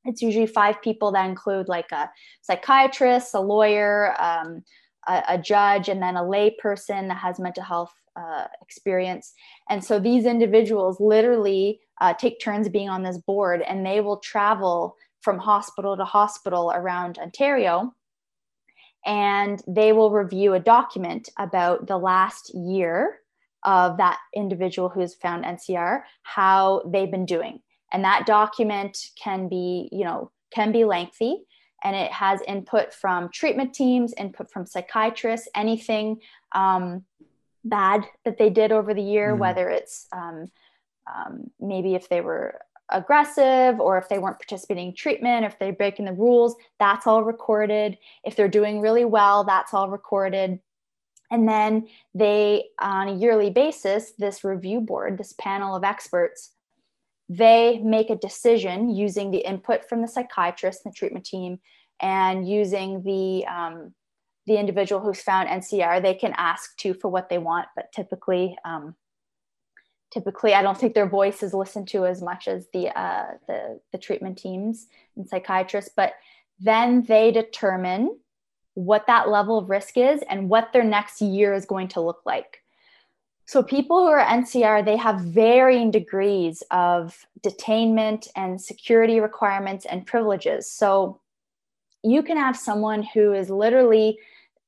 It's usually five people that include like a psychiatrist, a lawyer, um, a, a, judge, and then a lay person that has mental health uh, experience. And so these individuals literally uh, take turns being on this board and they will travel from hospital to hospital around Ontario and they will review a document about the last year of that individual who has found NCR, how they've been doing. And that document can be, you know, can be lengthy and it has input from treatment teams, input from psychiatrists, anything um, bad that they did over the year, mm. whether it's um, um, maybe if they were aggressive or if they weren't participating in treatment, if they're breaking the rules, that's all recorded. If they're doing really well, that's all recorded. And then they, on a yearly basis, this review board, this panel of experts, they make a decision using the input from the psychiatrist and the treatment team and using the um, the individual who's found NCR, they can ask too for what they want, but typically um, typically i don't think their voice is listened to as much as the uh, the, the treatment teams and psychiatrists but then they determine what that level of risk is and what their next year is going to look like. So people who are ncr they have varying degrees of detainment and security requirements and privileges. So you can have someone who is literally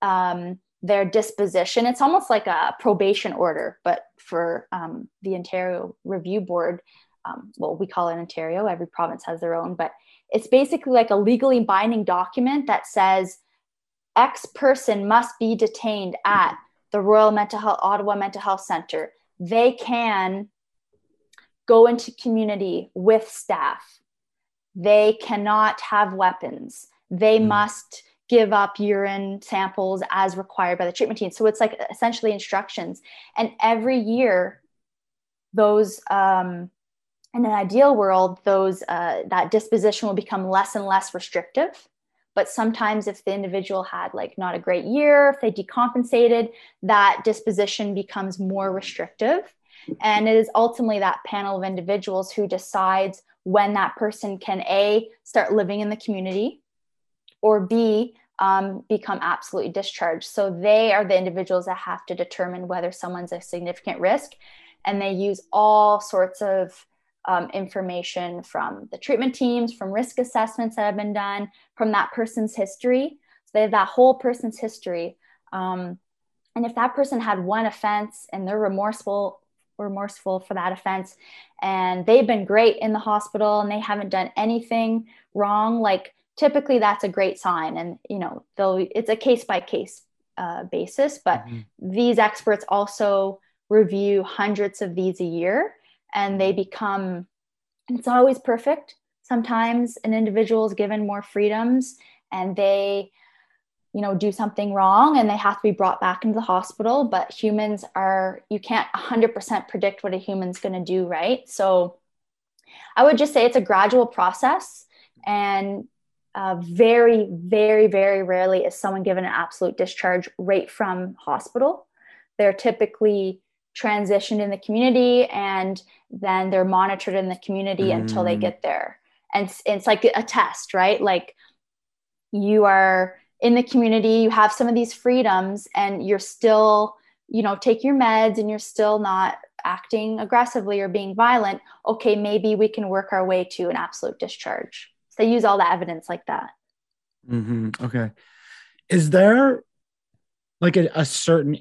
um, their disposition. It's almost like a probation order, but for um, the Ontario Review Board, um, well, we call it Ontario, every province has their own, but it's basically like a legally binding document that says X person must be detained at the Royal Mental Health, Ottawa Mental Health Center. They can go into community with staff. They cannot have weapons. They mm. must give up urine samples as required by the treatment team. So it's like essentially instructions. And every year, those um, in an ideal world, those uh, that disposition will become less and less restrictive. But sometimes, if the individual had like not a great year, if they decompensated, that disposition becomes more restrictive. And it is ultimately that panel of individuals who decides when that person can a start living in the community or B, um, become absolutely discharged. So they are the individuals that have to determine whether someone's a significant risk. And they use all sorts of um, information from the treatment teams, from risk assessments that have been done, from that person's history. So they have that whole person's history. Um, and if that person had one offense and they're remorseful, remorseful for that offense, and they've been great in the hospital and they haven't done anything wrong, like typically that's a great sign. And you know they'll it's a case by case basis but mm-hmm. these experts also review hundreds of these a year and they become it's always perfect. Sometimes an individual is given more freedoms and they you know do something wrong and they have to be brought back into the hospital but humans are you can't 100% predict what a human's going to do right? So i would just say it's a gradual process and uh, very, very, very rarely is someone given an absolute discharge right from hospital. They're typically transitioned in the community and then they're monitored in the community mm. until they get there. And it's, it's like a test, right? Like you are in the community, you have some of these freedoms, and you're still, you know, take your meds and you're still not acting aggressively or being violent. Okay, maybe we can work our way to an absolute discharge they use all the evidence like that. Mm-hmm. Okay. Is there like a, a certain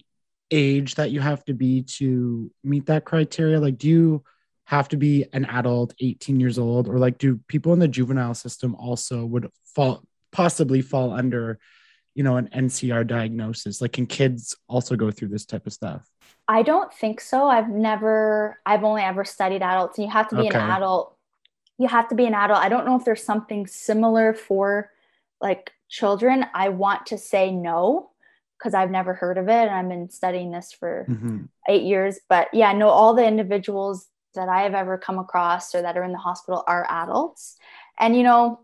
age that you have to be to meet that criteria? Like, do you have to be an adult 18 years old or like do people in the juvenile system also would fall possibly fall under you know an ncr diagnosis like can kids also go through this type of stuff I don't think so. I've never, I've only ever studied adults, and you have to be Okay. an adult. You have to be an adult. I don't know if there's something similar for like children. I want to say no because I've never heard of it, and I've been studying this for Mhm. eight years. But yeah, no, all the individuals that I have ever come across or that are in the hospital are adults. And you know,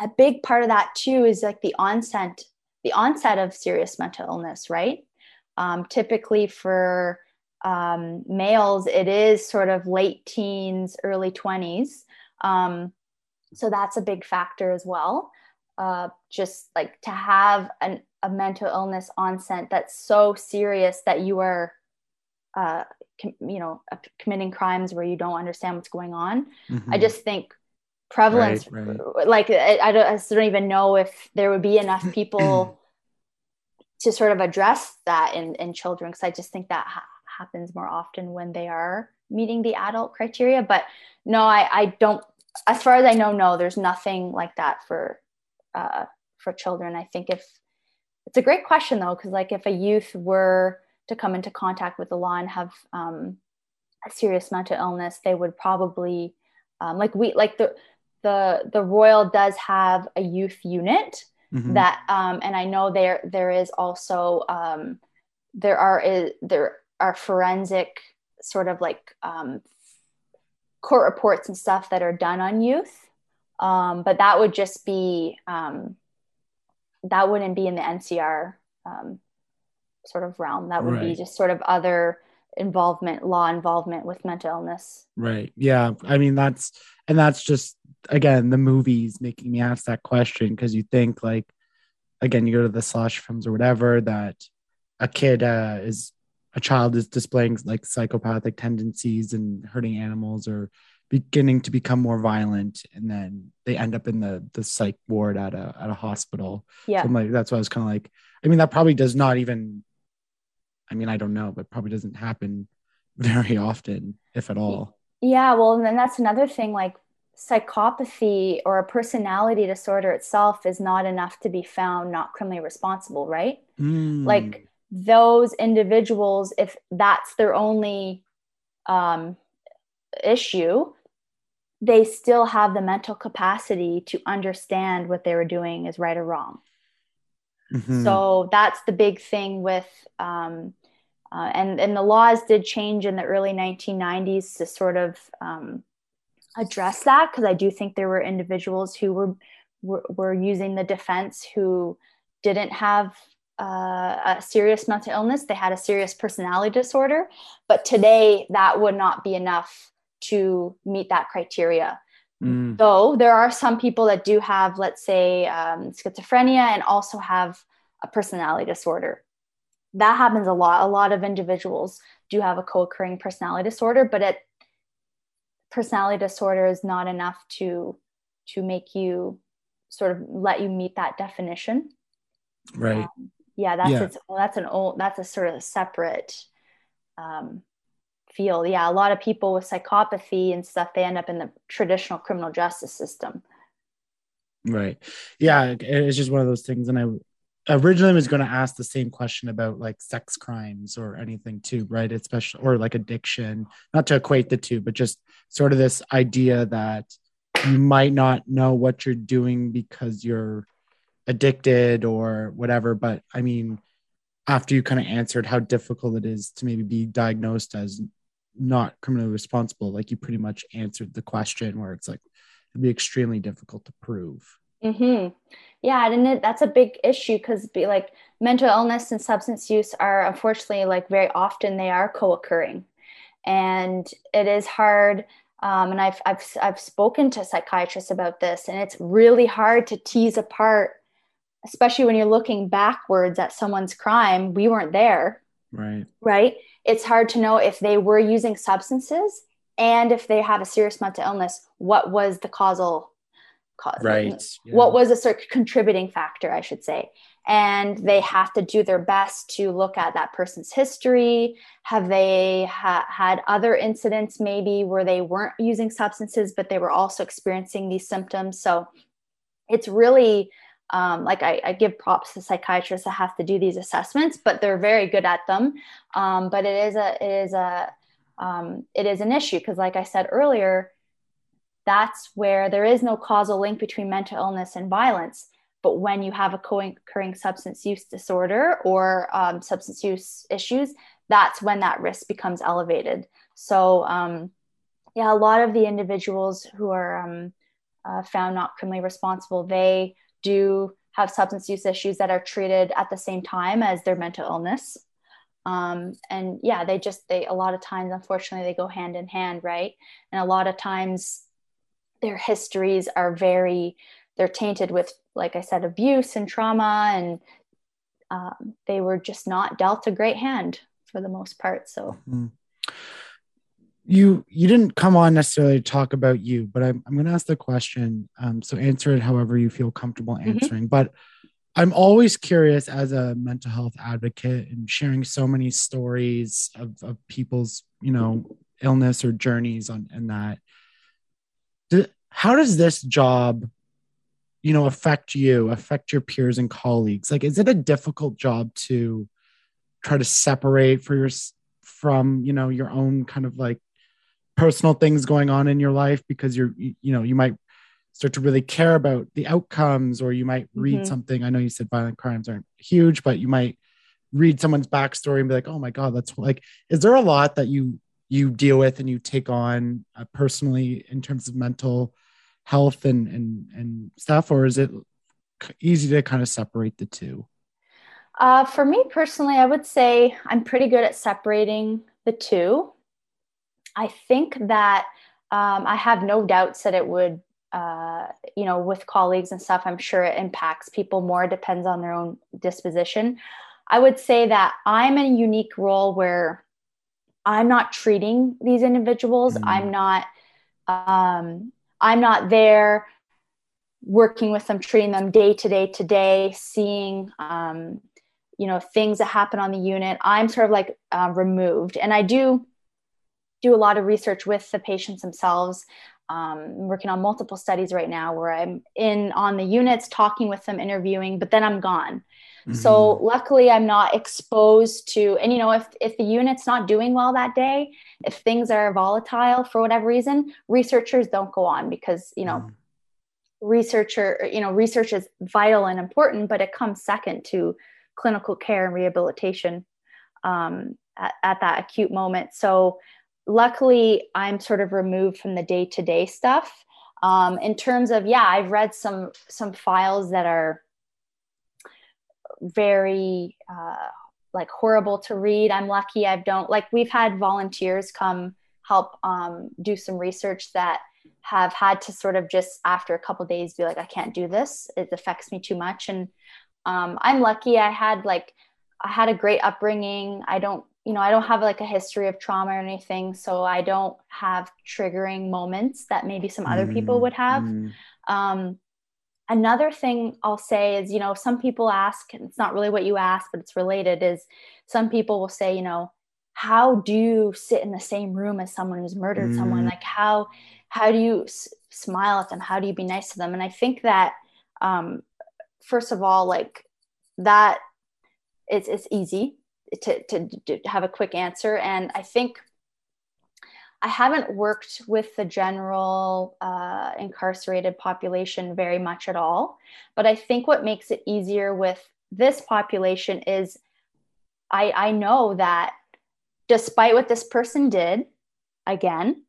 a big part of that too is like the onset, the onset of serious mental illness, right? Um, typically for um, males, it is sort of late teens, early 20s. Um, so that's a big factor as well. Uh, just like to have an, a mental illness onset that's so serious that you are uh, com- you know uh, committing crimes where you don't understand what's going on i Mhm. just think prevalence Right, like I, I, don't, I don't even know if there would be enough people to sort of address that in, in children because i just think that ha- happens more often when they are meeting the adult criteria but no i, I don't as far as i know no there's nothing like that for uh, for children i think if it's a great question though because like if a youth were to come into contact with the law and have um, a serious mental illness they would probably um, like we like the the the royal does have a youth unit Mhm. that um, and i know there there is also um, there are is, there are forensic sort of like um, court reports and stuff that are done on youth um, but that would just be um, that wouldn't be in the ncr um, sort of realm that would be just sort of other involvement law involvement with mental illness Right. Yeah. I mean, that's, and that's just, again, the movies making me ask that question because you think, like, again, you go to the slash films or whatever, that a kid uh, is, a child is displaying like psychopathic tendencies and hurting animals or beginning to become more violent. And then they end up in the, the psych ward at a, at a hospital. yeah So I'm like, that's why I was kind of like, I mean, that probably does not even, I mean, I don't know, but probably doesn't happen very often, if at all. Yeah, well, and then that's another thing like psychopathy or a personality disorder itself is not enough to be found not criminally responsible, right? Mm. Like those individuals, if that's their only um, issue, they still have the mental capacity to understand what they were doing is right or wrong. Mhm. So that's the big thing with, um, uh, and and the laws did change in the early 1990s to sort of um, address that because I do think there were individuals who were were, were using the defense who didn't have uh, a serious mental illness; they had a serious personality disorder. But today, that would not be enough to meet that criteria Mm. though there are some people that do have let's say um, schizophrenia and also have a personality disorder that happens a lot a lot of individuals do have a co-occurring personality disorder but it personality disorder is not enough to to make you sort of let you meet that definition Right. Yeah that's Yeah. its that's an old that's a sort of separate um, field yeah a lot of people with psychopathy and stuff they end up in the traditional criminal justice system Right. Yeah. It's just one of those things. And I originally was going to ask the same question about like sex crimes or anything too, right? Especially, or like addiction, not to equate the two, but just sort of this idea that you might not know what you're doing because you're addicted or whatever. But I mean, after you kind of answered how difficult it is to maybe be diagnosed as not criminally responsible, like you pretty much answered the question where it's like, it'd be extremely difficult to prove. Mm-hmm. Yeah, and it, that's a big issue because be like mental illness and substance use are unfortunately like very often they are co-occurring, and it is hard. Um, and I've I've I've spoken to psychiatrists about this, and it's really hard to tease apart, especially when you're looking backwards at someone's crime. We weren't there, Right. right? It's hard to know if they were using substances and if they have a serious mental illness. What was the causal cause? Right. what was a sort of contributing factor i should say and they have to do their best to look at that person's history have they ha- had other incidents maybe where they weren't using substances but they were also experiencing these symptoms so it's really um, like I, I, give props to psychiatrists that have to do these assessments but they're very good at them um, but it is a it is a um, it is an issue because like i said earlier that's where there is no causal link between mental illness and violence but when you have a co-occurring substance use disorder or um, substance use issues, that's when that risk becomes elevated. So, um, yeah, a lot of the individuals who are um, uh, found not criminally responsible, they do have substance use issues that are treated at the same time as their mental illness. Um, and yeah, they just, they, a lot of times, unfortunately, they go hand in hand, right? And a lot of times their histories are very, they're tainted with like I said, abuse and trauma, and um, they were just not dealt a great hand for the most part. So. Mm-hmm. You you didn't come on necessarily to talk about you, but I'm I'm going to ask the question. Um, so answer it however you feel comfortable mm-hmm. answering. Mm-hmm. But I'm always curious as a mental health advocate and sharing so many stories of, of people's, you know, illness or journeys on and that. Do, how does this job you know affect you affect your peers and colleagues like is it a difficult job to try to separate for your from you know your own kind of like personal things going on in your life because you're you know you might start to really care about the outcomes or you might read mm-hmm. something i know you said violent crimes aren't huge but you might read someone's backstory and be like oh my god that's like is there a lot that you you deal with and you take on uh, personally in terms of mental health and and and stuff, or is it easy to kind of separate the two? Uh, for me personally, I would say I'm pretty good at separating the two. I think that um, I have no doubts that it would, uh, you know, with colleagues and stuff, I'm sure it impacts people more. It depends on their own disposition. I would say that I'm in a unique role where I'm not treating these individuals. Mm. I'm not um, I'm not there working with them, treating them day to day to day, seeing, um, you know, things that happen on the unit. I'm sort of like uh, removed. And I do do a lot of research with the patients themselves. Um, I'm working on multiple studies right now where I'm in on the units, talking with them, interviewing, but then I'm gone. Mm-hmm. So luckily, I'm not exposed to. And you know, if if the unit's not doing well that day, if things are volatile for whatever reason, researchers don't go on because you know. Mm. researcher you know research is vital and important but it comes second to clinical care and rehabilitation um, at, at that acute moment so luckily i'm sort of removed from the day-to-day stuff. Um, in terms of yeah i've read some some files that are very uh, like horrible to read. I'm lucky i don't like we've had volunteers come help um, do some research that have had to sort of just after a couple days be like i can't do this. It affects me too much. And um, i'm lucky i had like i had a great upbringing. I don't you know, I don't have like a history of trauma or anything, so I don't have triggering moments that maybe some other people would have. Mm. Um, another thing I'll say is, you know, some people ask, and it's not really what you ask, but it's related, is some people will say, you know, how do you sit in the same room as someone who's murdered mm. someone? Like how how do you s- smile at them? How do you be nice to them? And I think that um, first of all, like that it's it's easy to, to, to have a quick answer. And I think I haven't worked with the general uh, incarcerated population very much at all. But I think what makes it easier with this population is I, I know that despite what this person did, again,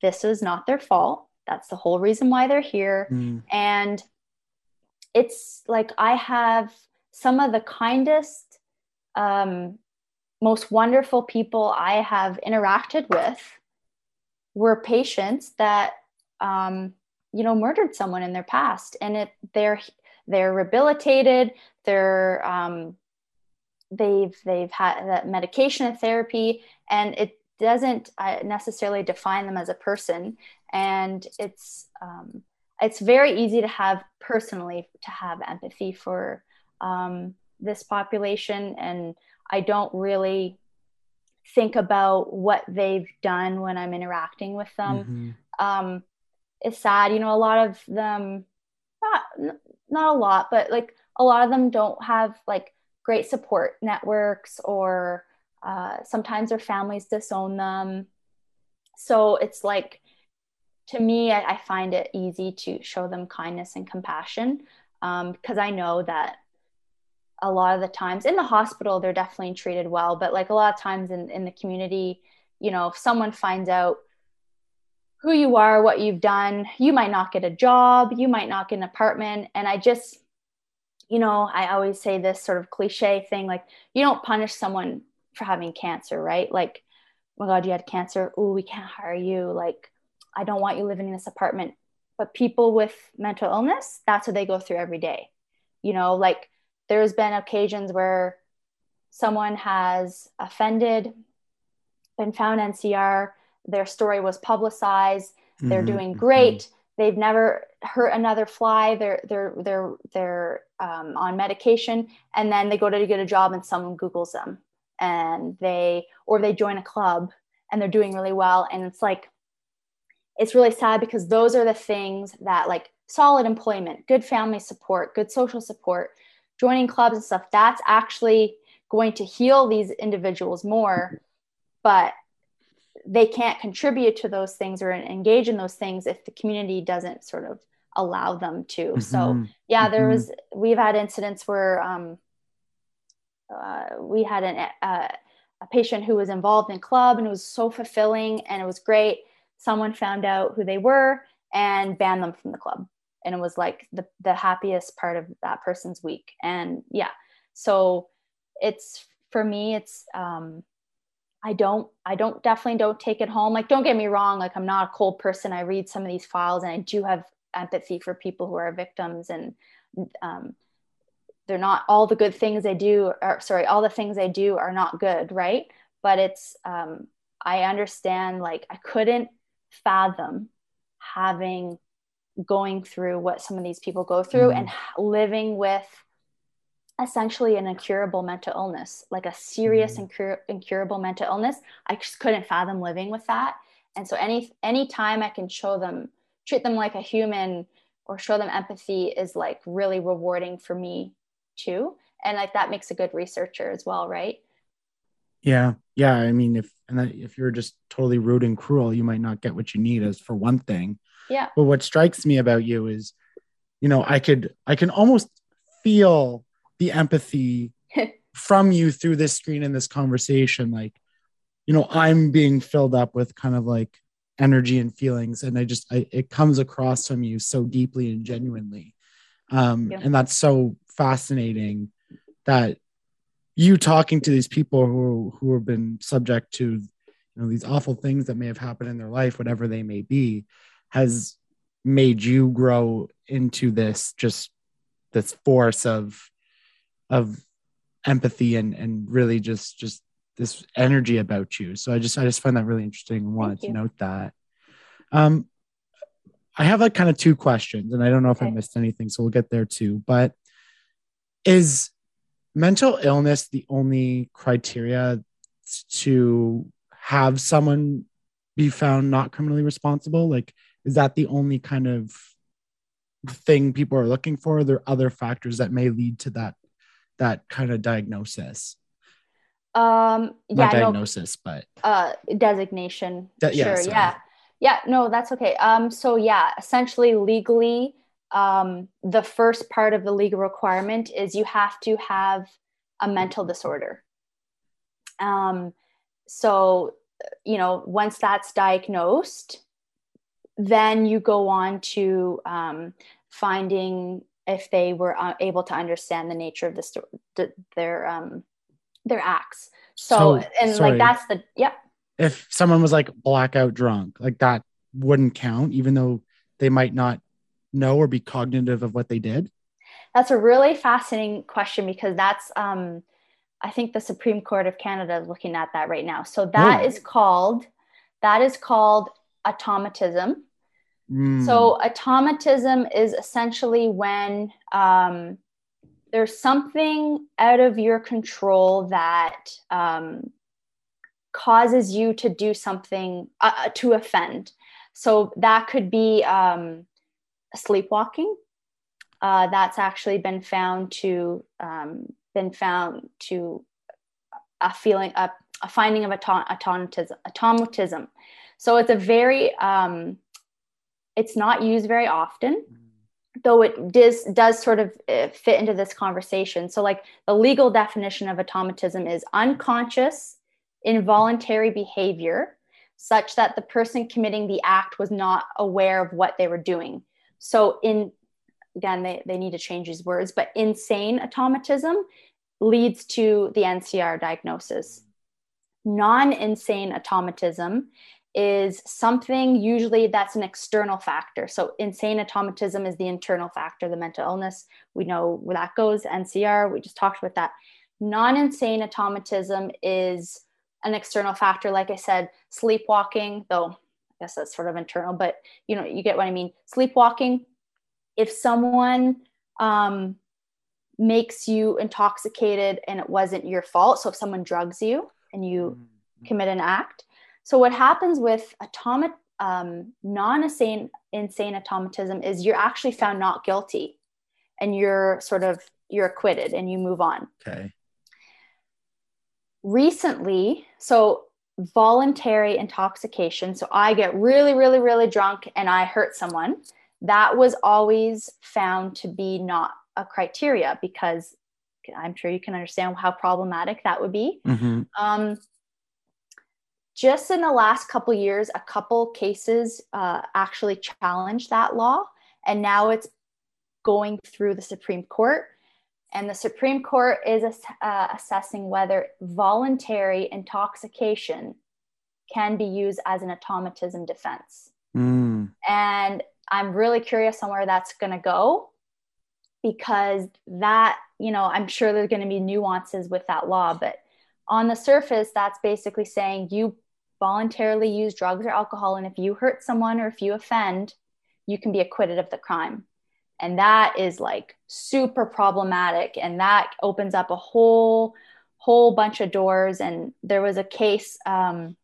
this is not their fault. That's the whole reason why they're here. Mm. And it's like I have some of the kindest um, most wonderful people I have interacted with were patients that um, you know murdered someone in their past, and it they're they're rehabilitated. They're um, they've they've had that medication and therapy, and it doesn't uh, necessarily define them as a person. And it's um, it's very easy to have personally to have empathy for um, this population, and I don't really think about what they've done when I'm interacting with them. Mhm. Um, it's sad, you know, a lot of them, not not a lot, but like a lot of them don't have like great support networks, or uh, sometimes their families disown them. So it's like, to me, I, I find it easy to show them kindness and compassion um, because I know that a lot of the times in the hospital they're definitely treated well but like a lot of times in, in the community you know if someone finds out who you are what you've done you might not get a job you might not get an apartment and i just you know i always say this sort of cliche thing like you don't punish someone for having cancer right? Like oh my god you had cancer? Oh we can't hire you. Like i don't want you living in this apartment. But people with mental illness that's what they go through every day. You know like there's been occasions where someone has offended, been found NCR, their story was publicized, they're Mhm, doing great. They've never hurt another fly. They're they're they're they're um, on medication, and then they go to get a job, and someone Google's them, and they or they join a club, and they're doing really well, and it's like it's really sad because those are the things that like solid employment, good family support, good social support, joining clubs and stuff, that's actually going to heal these individuals more. But they can't contribute to those things or engage in those things if the community doesn't sort of allow them to. So Mhm. yeah, there Mhm. was we've had incidents where um, uh, we had an, uh, a patient who was involved in club and it was so fulfilling and it was great. Someone found out who they were and banned them from the club, and it was like the the happiest part of that person's week. And yeah, so it's for me, it's um, I don't I don't definitely don't take it home. Like don't get me wrong, like I'm not a cold person. I read some of these files and I do have empathy for people who are victims and um, they're not all the good things they do or sorry all the things they do are not good right but it's um, i understand like i couldn't fathom having going through what some of these people go through Mhm. and living with essentially an incurable mental illness like a serious Mhm. incur- incurable mental illness i just couldn't fathom living with that and so any any time i can show them treat them like a human or show them empathy is like really rewarding for me too and like that makes a good researcher as well right Yeah, yeah. I mean, if and that, if you're just totally rude and cruel, you might not get what you need. As for one thing, yeah but what strikes me about you is, you know, I could I can almost feel the empathy from you through this screen in this conversation. Like, you know, I'm being filled up with kind of like energy and feelings, and I just I, it comes across from you so deeply and genuinely, um, you. and that's so fascinating that you talking to these people who who have been subject to you know these awful things that may have happened in their life whatever they may be has made you grow into this just this force of of empathy and and really just just this energy about you. So i just i just find that really interesting and wanted to note that. Um i have like kind of two questions and i don't know if i missed anything so we'll get there too but is mental illness the only criteria to have someone be found not criminally responsible? Like is that the only kind of thing people are looking for? Are there other factors that may lead to that that kind of diagnosis? Um yeah not no diagnosis but uh designation. De- sure sorry. yeah. Yeah no that's okay. Um so yeah essentially legally um the first part of the legal requirement is you have to have a mental disorder. Um so you know once that's diagnosed then you go on to um, finding if they were uh, able to understand the nature of the sto- th- their um, their acts so, So, and sorry. like that's the yep if someone was like blackout drunk like that wouldn't count even though they might not know or be cognitive of what they did That's a really fascinating question because that's, um, I think the Supreme Court of Canada is looking at that right now. So that Oh. is called, that is called automatism. Mm, So automatism is essentially when um, there's something out of your control that um, causes you to do something uh, uh, to offend. So that could be um, sleepwalking. Uh, that's actually been found to um, been found to a feeling a, a finding of autom- automatism, automatism. So it's a very um, it's not used very often though it does does sort of uh, fit into this conversation. So like the legal definition of automatism is unconscious involuntary behavior such that the person committing the act was not aware of what they were doing. So in again they, they need to change these words but insane automatism leads to the ncr diagnosis. Non-insane automatism is something usually that's an external factor. So, insane automatism is the internal factor, the mental illness. We know where that goes, NCR, we just talked about that. Non insane automatism is an external factor. Like I said, sleepwalking, though I guess that's sort of internal, but you know, you get what I mean. Sleepwalking, if someone um, makes you intoxicated and it wasn't your fault, so if someone drugs you and you mm-hmm. commit an act, so what happens with atomic um, non-insane insane automatism is you're actually found not guilty, and you're sort of you're acquitted and you move on. Okay. Recently, so voluntary intoxication. So I get really, really, really drunk and I hurt someone. That was always found to be not a criteria because I'm sure you can understand how problematic that would be. Mm-hmm. Um, just in the last couple years, a couple cases uh, actually challenged that law, and now it's going through the Supreme Court. And the Supreme Court is uh, assessing whether voluntary intoxication can be used as an automatism defense. Mm. And I'm really curious on where that's going to go because that, you know, I'm sure there's going to be nuances with that law, but on the surface, that's basically saying you voluntarily use drugs or alcohol. And if you hurt someone or if you offend, you can be acquitted of the crime. And that is like super problematic. And that opens up a whole, whole bunch of doors. And there was a case um,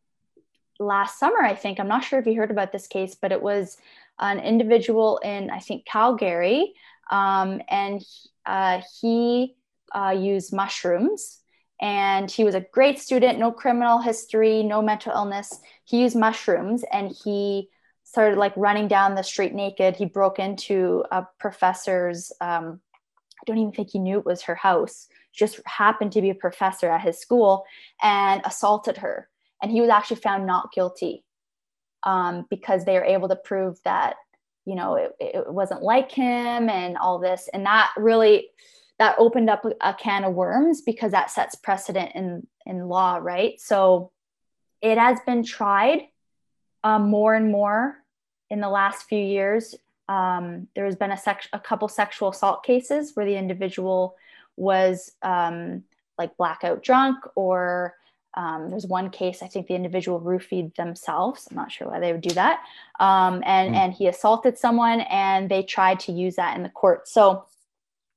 last summer, I think. I'm not sure if you heard about this case, but it was an individual in, I think, Calgary. Um, and uh, he uh, used mushrooms and he was a great student no criminal history no mental illness. He used mushrooms and he started like running down the street naked. He broke into a professor's um, i don't even think he knew it was her house just happened to be a professor at his school and assaulted her. And he was actually found not guilty um, because they were able to prove that you know it, it wasn't like him and all this. And that really that opened up a, can of worms because that sets precedent in in law right? So it has been tried um, more and more in the last few years. Um, there has been a, sec- a couple sexual assault cases where the individual was um, like blackout drunk or um, there's one case i think the individual roofied themselves. I'm not sure why they would do that. Um, and mm. and he assaulted someone and they tried to use that in the court. So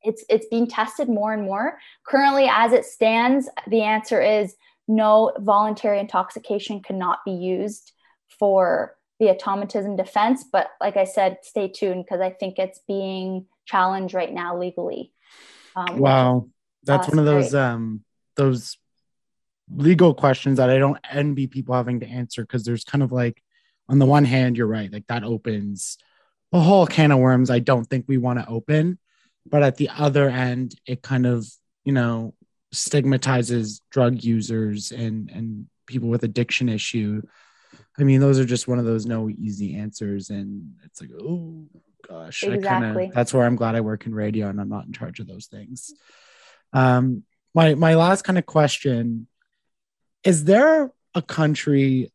it's it's being tested more and more. Currently, as it stands, the answer is no. Voluntary intoxication cannot be used for the automatism defense. But like I said, stay tuned because I think it's being challenged right now legally. Um, wow, that's one of those um, those legal questions that I don't envy people having to answer because there's kind of like, on the one hand, you're right, like that opens a whole can of worms. I don't think we want to open but at the other end it kind of you know stigmatizes drug users and and people with addiction issue. I mean those are just one of those no easy answers. And it's like oh gosh exactly. i kind of that's where i'm glad i work in radio and i'm not in charge of those things. Um my my last kind of question is there a country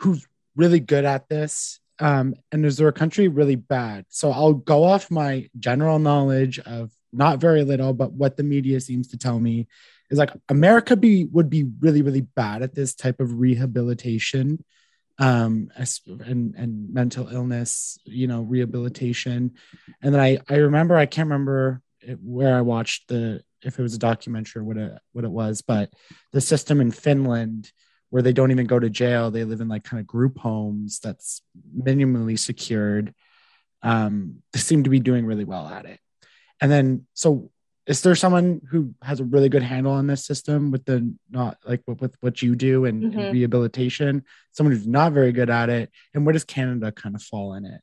who's really good at this um, and is there a country really bad? So I'll go off my general knowledge of not very little, but what the media seems to tell me is like America be would be really really bad at this type of rehabilitation um and and mental illness you know rehabilitation and then i i remember i can't remember where I watched the if it was a documentary or what it what it was, but the system in Finland where they don't even go to jail, they live in like kind of group homes that's minimally secured. Um, they seem to be doing really well at it. And then, so is there someone who has a really good handle on this system with the not like with, with what you do and, Mhm. and rehabilitation? Someone who's not very good at it, and where does Canada kind of fall in it?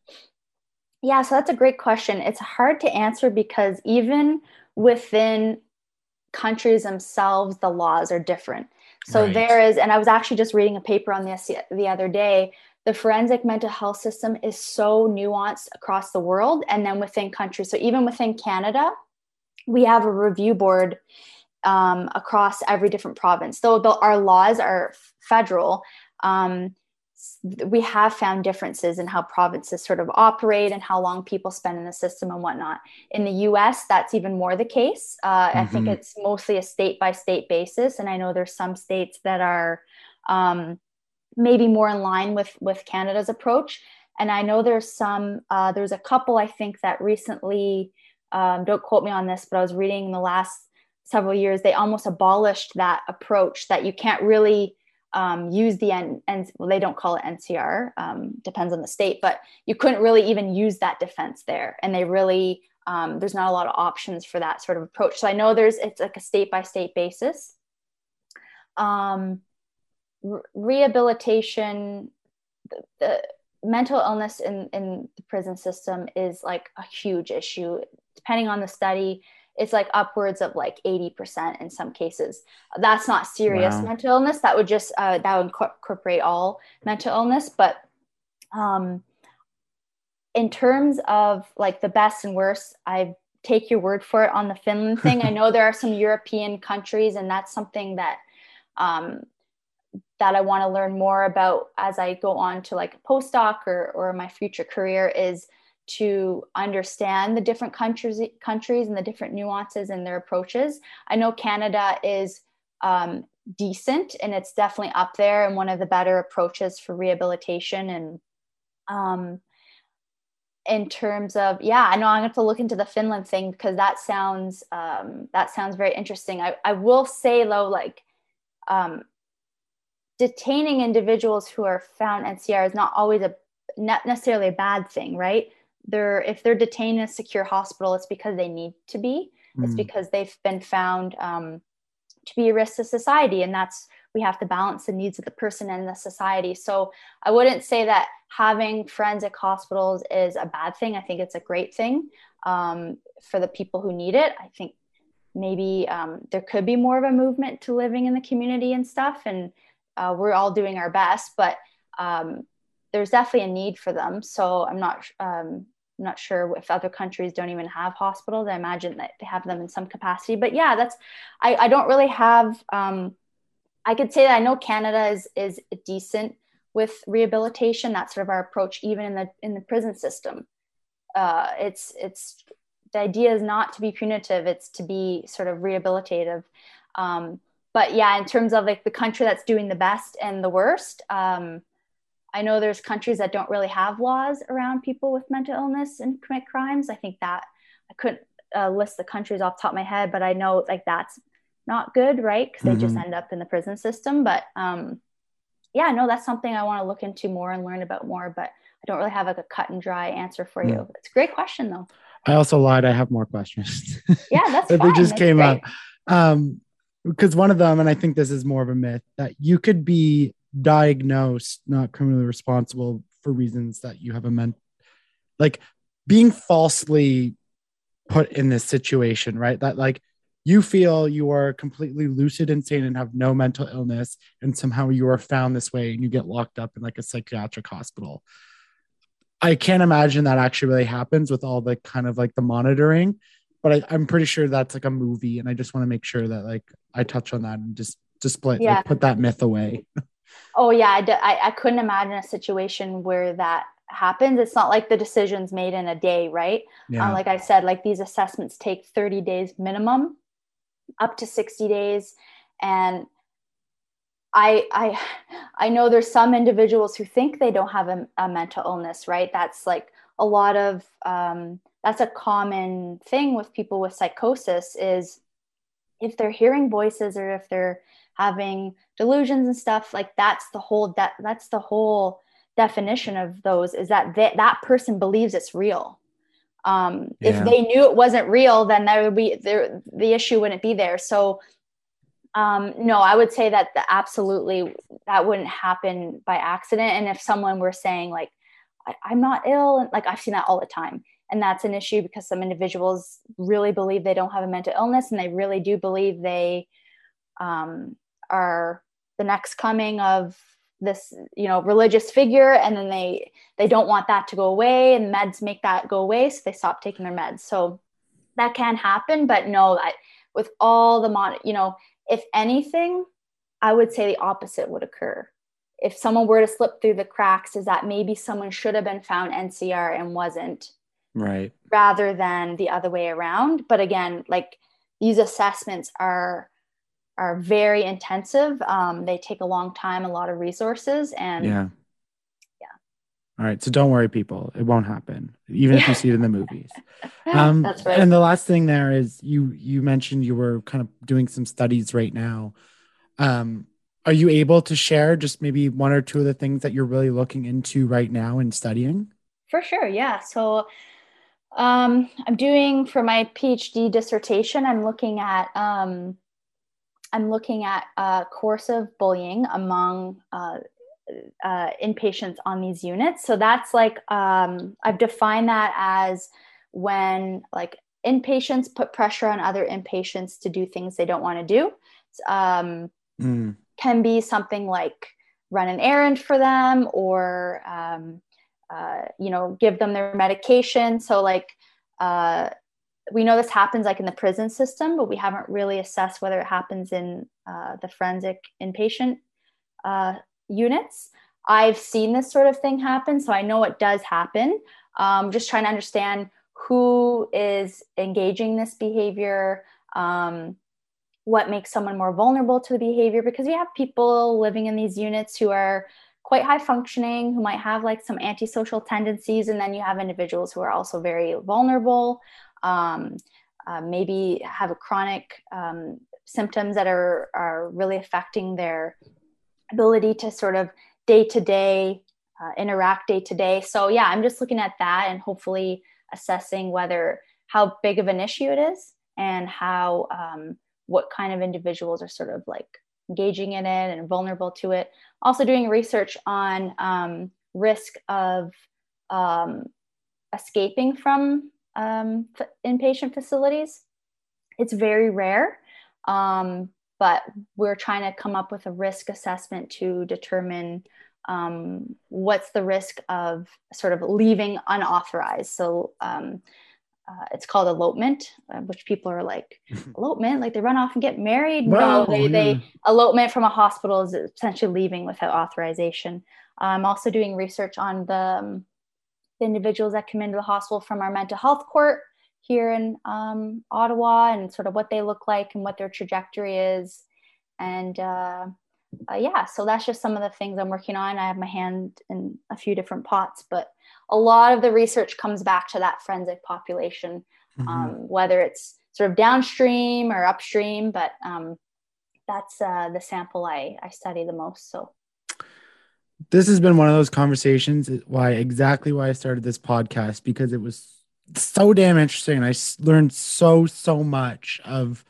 Yeah, so that's a great question. It's hard to answer because even within countries themselves, the laws are different. So Right. there is, and I was actually just reading a paper on this the other day. The forensic mental health system is so nuanced across the world and then within countries. So even within Canada, we have a review board um, across every different province. Though the, our laws are federal, um, we have found differences in how provinces sort of operate and how long people spend in the system and whatnot. In the US, that's even more the case. Uh, I think Mhm. it's mostly a state by state basis. And I know there's some states that are um, maybe more in line with, with Canada's approach. And I know there's some, uh, there's a couple I think that recently, um, don't quote me on this, but I was reading in the last several years, they almost abolished that approach that you can't really um, use the N, N well, they don't call it NCR, um, depends on the state, but you couldn't really even use that defense there. And they really, um, there's not a lot of options for that sort of approach. So I know there's, it's like a state by state basis. Um, re- rehabilitation, the, the mental illness in, in the prison system is like a huge issue. Depending on the study, it's like upwards of like 80% in some cases. That's not serious Wow. mental illness. That would just, uh, that would incorporate all mental illness. But um, in terms of like the best and worst, I take your word for it on the Finland thing. I know there are some European countries, and that's something that um, that I want to learn more about as I go on to like a postdoc or or my future career is to understand the different countries countries and the different nuances in their approaches. I know Canada is um, decent and it's definitely up there and one of the better approaches for rehabilitation and um, in terms of yeah i know i'm going to have to look into the finland thing because that sounds um, that sounds very interesting i, I will say though like um, detaining individuals who are found ncr is not always a not necessarily a bad thing right they're if they're detained in a secure hospital it's because they need to be. It's Mm. because they've been found um, to be a risk to society and that's we have to balance the needs of the person and the society. So i wouldn't say that having forensic hospitals is a bad thing. I think it's a great thing um, for the people who need it. I think maybe um, there could be more of a movement to living in the community and stuff and uh, we're all doing our best but um, there's definitely a need for them so i'm not um, not sure if other countries don't even have hospitals. I imagine that they have them in some capacity. But yeah, that's I, I don't really have um, I could say that I know Canada is is decent with rehabilitation. That's sort of our approach, even in the in the prison system. Uh, it's it's the idea is not to be punitive; it's to be sort of rehabilitative. Um, but yeah, in terms of like the country that's doing the best and the worst, um, I know there's countries that don't really have laws around people with mental illness and commit crimes. I think that I couldn't uh, list the countries off the top of my head, but I know like that's not good, right? Because they just Mhm. end up in the prison system. But um, yeah, no, that's something I want to look into more and learn about more. But I don't really have like a cut and dry answer for you. It's a great question though. I also lied. I have more questions. Yeah, that's that they just That's came great. up. Um, because one of them, and I think this is more of a myth, that you could be diagnosed not criminally responsible for reasons that you have a ment like being falsely put in this situation, right? That like you feel you are completely lucid and sane and have no mental illness, and somehow you are found this way and you get locked up in like a psychiatric hospital. I can't imagine that actually really happens with all the kind of like the monitoring, but I, I'm pretty sure that's like a movie, and I just want to make sure that like I touch on that and just display Yeah. like, put that myth away. Oh yeah, I, d- I, I couldn't imagine a situation where that happens. It's not like the decision's made in a day, right? Yeah, Uh, like I said, like these assessments take 30 days minimum, up to 60 days. And I I I know there's some individuals who think they don't have a, a mental illness, right? That's like a lot of um, that's a common thing with people with psychosis is if they're hearing voices or if they're having delusions and stuff like that's the whole de- that's the whole definition of those is that they, that person believes it's real. Um, yeah. if they knew it wasn't real then there would be there the issue wouldn't be there. So um, no i would say that the, absolutely that wouldn't happen by accident. And if someone were saying like I, am not ill and like i've seen that all the time. And that's an issue because some individuals really believe they don't have a mental illness and they really do believe they um, are the next coming of this you know religious figure and then they they don't want that to go away and meds make that go away so they stop taking their meds. So that can happen but no that with all the mon you know if anything i would say the opposite would occur. If someone were to slip through the cracks is that maybe someone should have been found ncr and wasn't. Right. Rather than the other way around. But again like these assessments are are very intensive. Um, they take a long time a lot of resources and yeah. Yeah. All right so don't worry people. It won't happen even if you see it in the movies. Um, that's right. and the last thing there is you you mentioned you were kind of doing some studies right now. Um, are you able to share just maybe one or two of the things that you're really looking into right now and studying? For sure yeah. So um, I'm doing for my PhD dissertation. I'm looking at um, I'm looking at coercive bullying among uh, uh, inpatients on these units. So that's like um, I've defined that as when like inpatients put pressure on other inpatients to do things they don't want to do. Um, mm. Can be something like run an errand for them or um, uh, you know, give them their medication. So like, uh, we know this happens like in the prison system, but we haven't really assessed whether it happens in uh, the forensic inpatient uh, units. I've seen this sort of thing happen, so I know it does happen. Um, just trying to understand who is engaging this behavior, um, what makes someone more vulnerable to the behavior, because we have people living in these units who are quite high functioning who might have like some antisocial tendencies and then you have individuals who are also very vulnerable um, uh, maybe have a chronic um, symptoms that are are really affecting their ability to sort of day to day interact day to day so yeah i'm just looking at that and hopefully assessing whether how big of an issue it is and how um, what kind of individuals are sort of like engaging in it and vulnerable to it. Also, doing research on um, risk of um, escaping from um, inpatient facilities. It's very rare, um, but we're trying to come up with a risk assessment to determine um, what's the risk of sort of leaving unauthorized. So, um, uh, it's called elopement, uh, which people are like elopement, like they run off and get married. Wow, no, they, yeah. they elopement from a hospital is essentially leaving without authorization. I'm also doing research on the, um, the individuals that come into the hospital from our mental health court here in um, Ottawa and sort of what they look like and what their trajectory is. And uh, uh, yeah, so that's just some of the things I'm working on. I have my hand in a few different pots, but a lot of the research comes back to that forensic population, mm-hmm. um, whether it's sort of downstream or upstream, but um, that's uh, the sample I, I study the most. So this has been one of those conversations why exactly why I started this podcast because it was so damn interesting. I learned so, so much of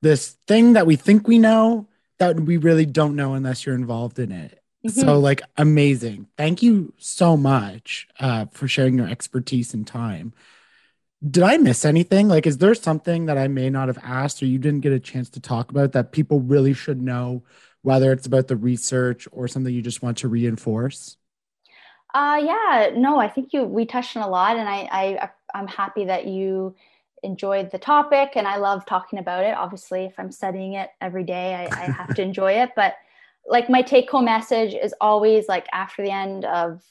this thing that we think we know that we really don't know unless you're involved in it. Mm-hmm. So like amazing. Thank you so much uh, for sharing your expertise and time. Did I miss anything? Like, is there something that I may not have asked or you didn't get a chance to talk about that people really should know, whether it's about the research or something you just want to reinforce? Uh, yeah, no, I think you we touched on a lot, and I, I I'm happy that you enjoyed the topic, and I love talking about it. Obviously, if I'm studying it every day, I, I have to enjoy it, but like my take home message is always like after the end of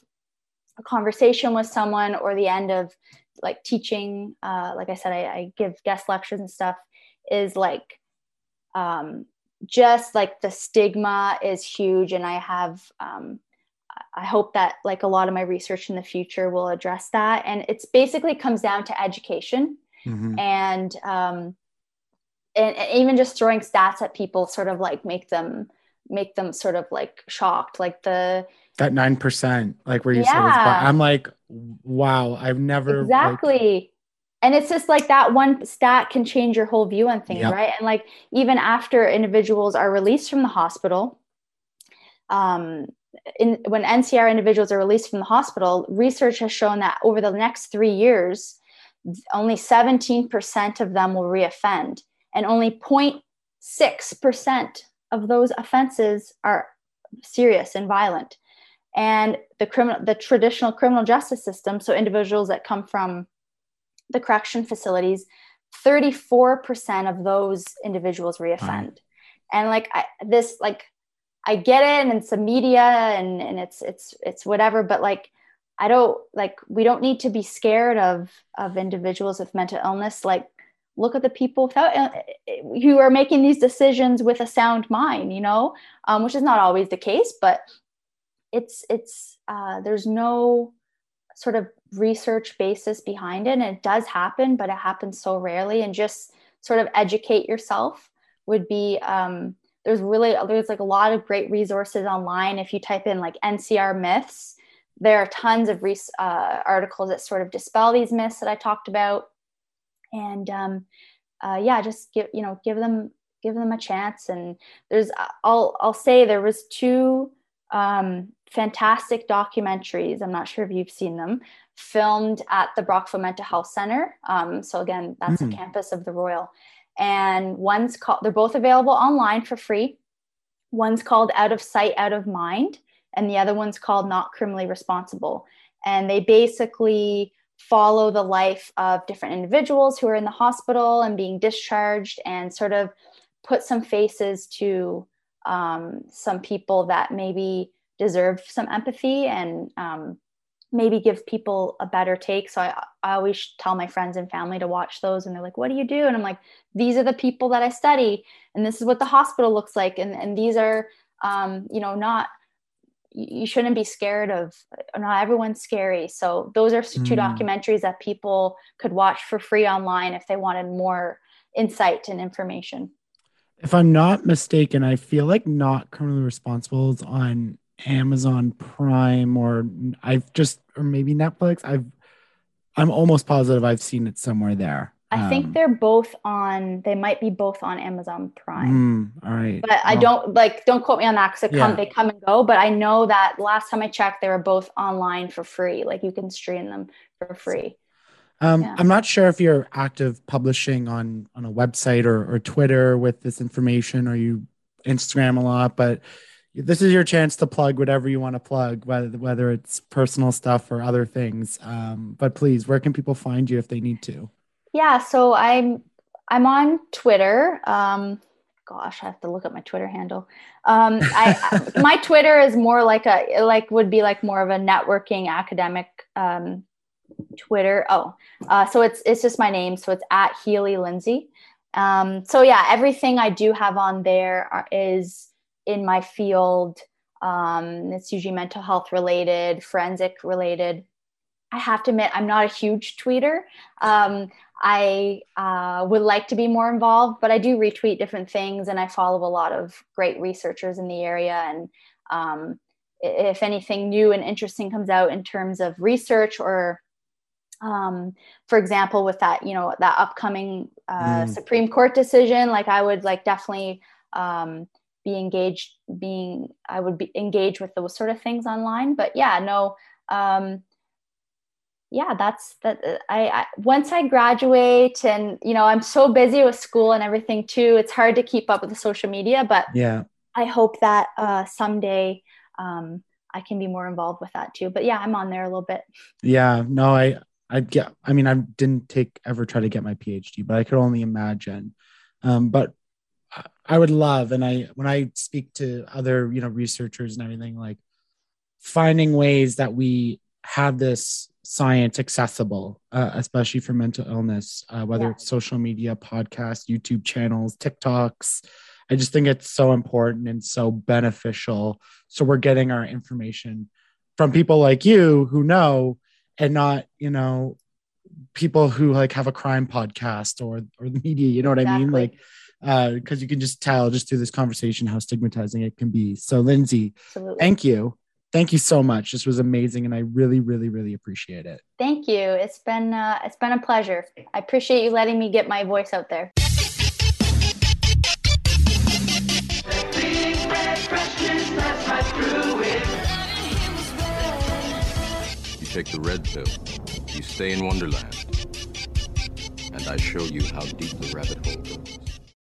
a conversation with someone or the end of like teaching uh, like i said I, I, give guest lectures and stuff is like um, just like the stigma is huge and i have um, I hope that like a lot of my research in the future will address that. And it's basically comes down to education Mhm. and um, and, and even just throwing stats at people sort of like make them make them sort of like shocked like the That nine percent, like where you said, it's, Yeah. I'm like, wow, I've never like- exactly and it's just like that one stat can change your whole view on things Yep. right? And like even after individuals are released from the hospital um in when ncr individuals are released from the hospital research has shown that over the next three years only 17% of them will reoffend. And only 0.6% of those offenses are serious and violent. And the criminal the traditional criminal justice system so individuals that come from the correction facilities 34% of those individuals reoffend. And like I, this like i get it and it's the media and and it's it's it's whatever but like i don't like we don't need to be scared of of individuals with mental illness. Like look at the people without uh, who are making these decisions with a sound mind you know um, which is not always the case but it's it's uh, there's no sort of research basis behind it and it does happen but it happens so rarely and just sort of educate yourself would be um, there's really there's like a lot of great resources online. If you type in like ncr myths there are tons of res- uh, articles that sort of dispel these myths that i talked about. And um, uh, yeah just give you know give them give them a chance. And there's i'll i'll say there was two um, fantastic documentaries i'm not sure if you've seen them filmed at the brockville mental health center. Um, so again that's Mm. the campus of the royal. And one's called they're both available online for free. One's called out of sight out of mind and the other one's called not criminally responsible. And they basically follow the life of different individuals who are in the hospital and being discharged and sort of put some faces to um, some people that maybe deserve some empathy and um, maybe give people a better take. So I, I always tell my friends and family to watch those and they're like, what do you do? And I'm like, these are the people that I study and this is what the hospital looks like. And, and these are, um, you know, not, you shouldn't be scared of not everyone's scary so those are two Mm. documentaries that people could watch for free online if they wanted more insight and information if I'm not mistaken, I feel like not criminally responsible is on Amazon Prime or I've just or maybe Netflix. I've I'm almost positive I've seen it somewhere there. i think Um, they're both on they might be both on amazon prime mm, all right. but i don't like don't quote me on that because come Yeah. they come and go but i know that last time i checked they were both online for free like you can stream them for free Um, Yeah. I'm not sure if you're active publishing on on a website or, or Twitter with this information, or you Instagram a lot, but this is your chance to plug whatever you want to plug, whether whether it's personal stuff or other things. Um, but please, where can people find you if they need to? Yeah, so I'm I'm on Twitter. Um, gosh, I have to look at my Twitter handle. Um, I my Twitter is more like a like would be like more of a networking academic um, Twitter. Oh, uh, so it's it's just my name. So it's at Healy Lindsay. Um, so yeah, everything I do have on there are, is in my field. Um, it's usually mental health related, forensic related. I have to admit, I'm not a huge tweeter. Um, I uh, would like to be more involved, but I do retweet different things and I follow a lot of great researchers in the area. And um, if anything new and interesting comes out in terms of research or um, for example, with that, you know, that upcoming uh, Mm. Supreme Court decision, like I would like definitely um, be engaged, being, I would be engaged with those sort of things online. But yeah, no, um, yeah, that's that. uh, I, I once I graduate, and you know, I'm so busy with school and everything too. It's hard to keep up with the social media, but Yeah. I hope that uh, someday um, I can be more involved with that too. But yeah, I'm on there a little bit. Yeah, no, I I get I mean I didn't take ever try to get my PhD, but I could only imagine. Um, but I- would love and I when I speak to other, you know, researchers and everything like finding ways that we have this science accessible, uh, especially for mental illness, uh, whether Yeah. it's social media, podcasts, YouTube channels, TikToks. I just think it's so important and so beneficial. So we're getting our information from people like you who know and not, you know, people who like have a crime podcast or or the media, you know what I mean? Exactly. Like uh because you can just tell just through this conversation how stigmatizing it can be. So Lindsay, Absolutely. thank you. Thank you so much. This was amazing and I really, really, really appreciate it. Thank you. It's been uh, it's been a pleasure. I appreciate you letting me get my voice out there. Take the red pill. You stay in Wonderland. And I show you how deep the rabbit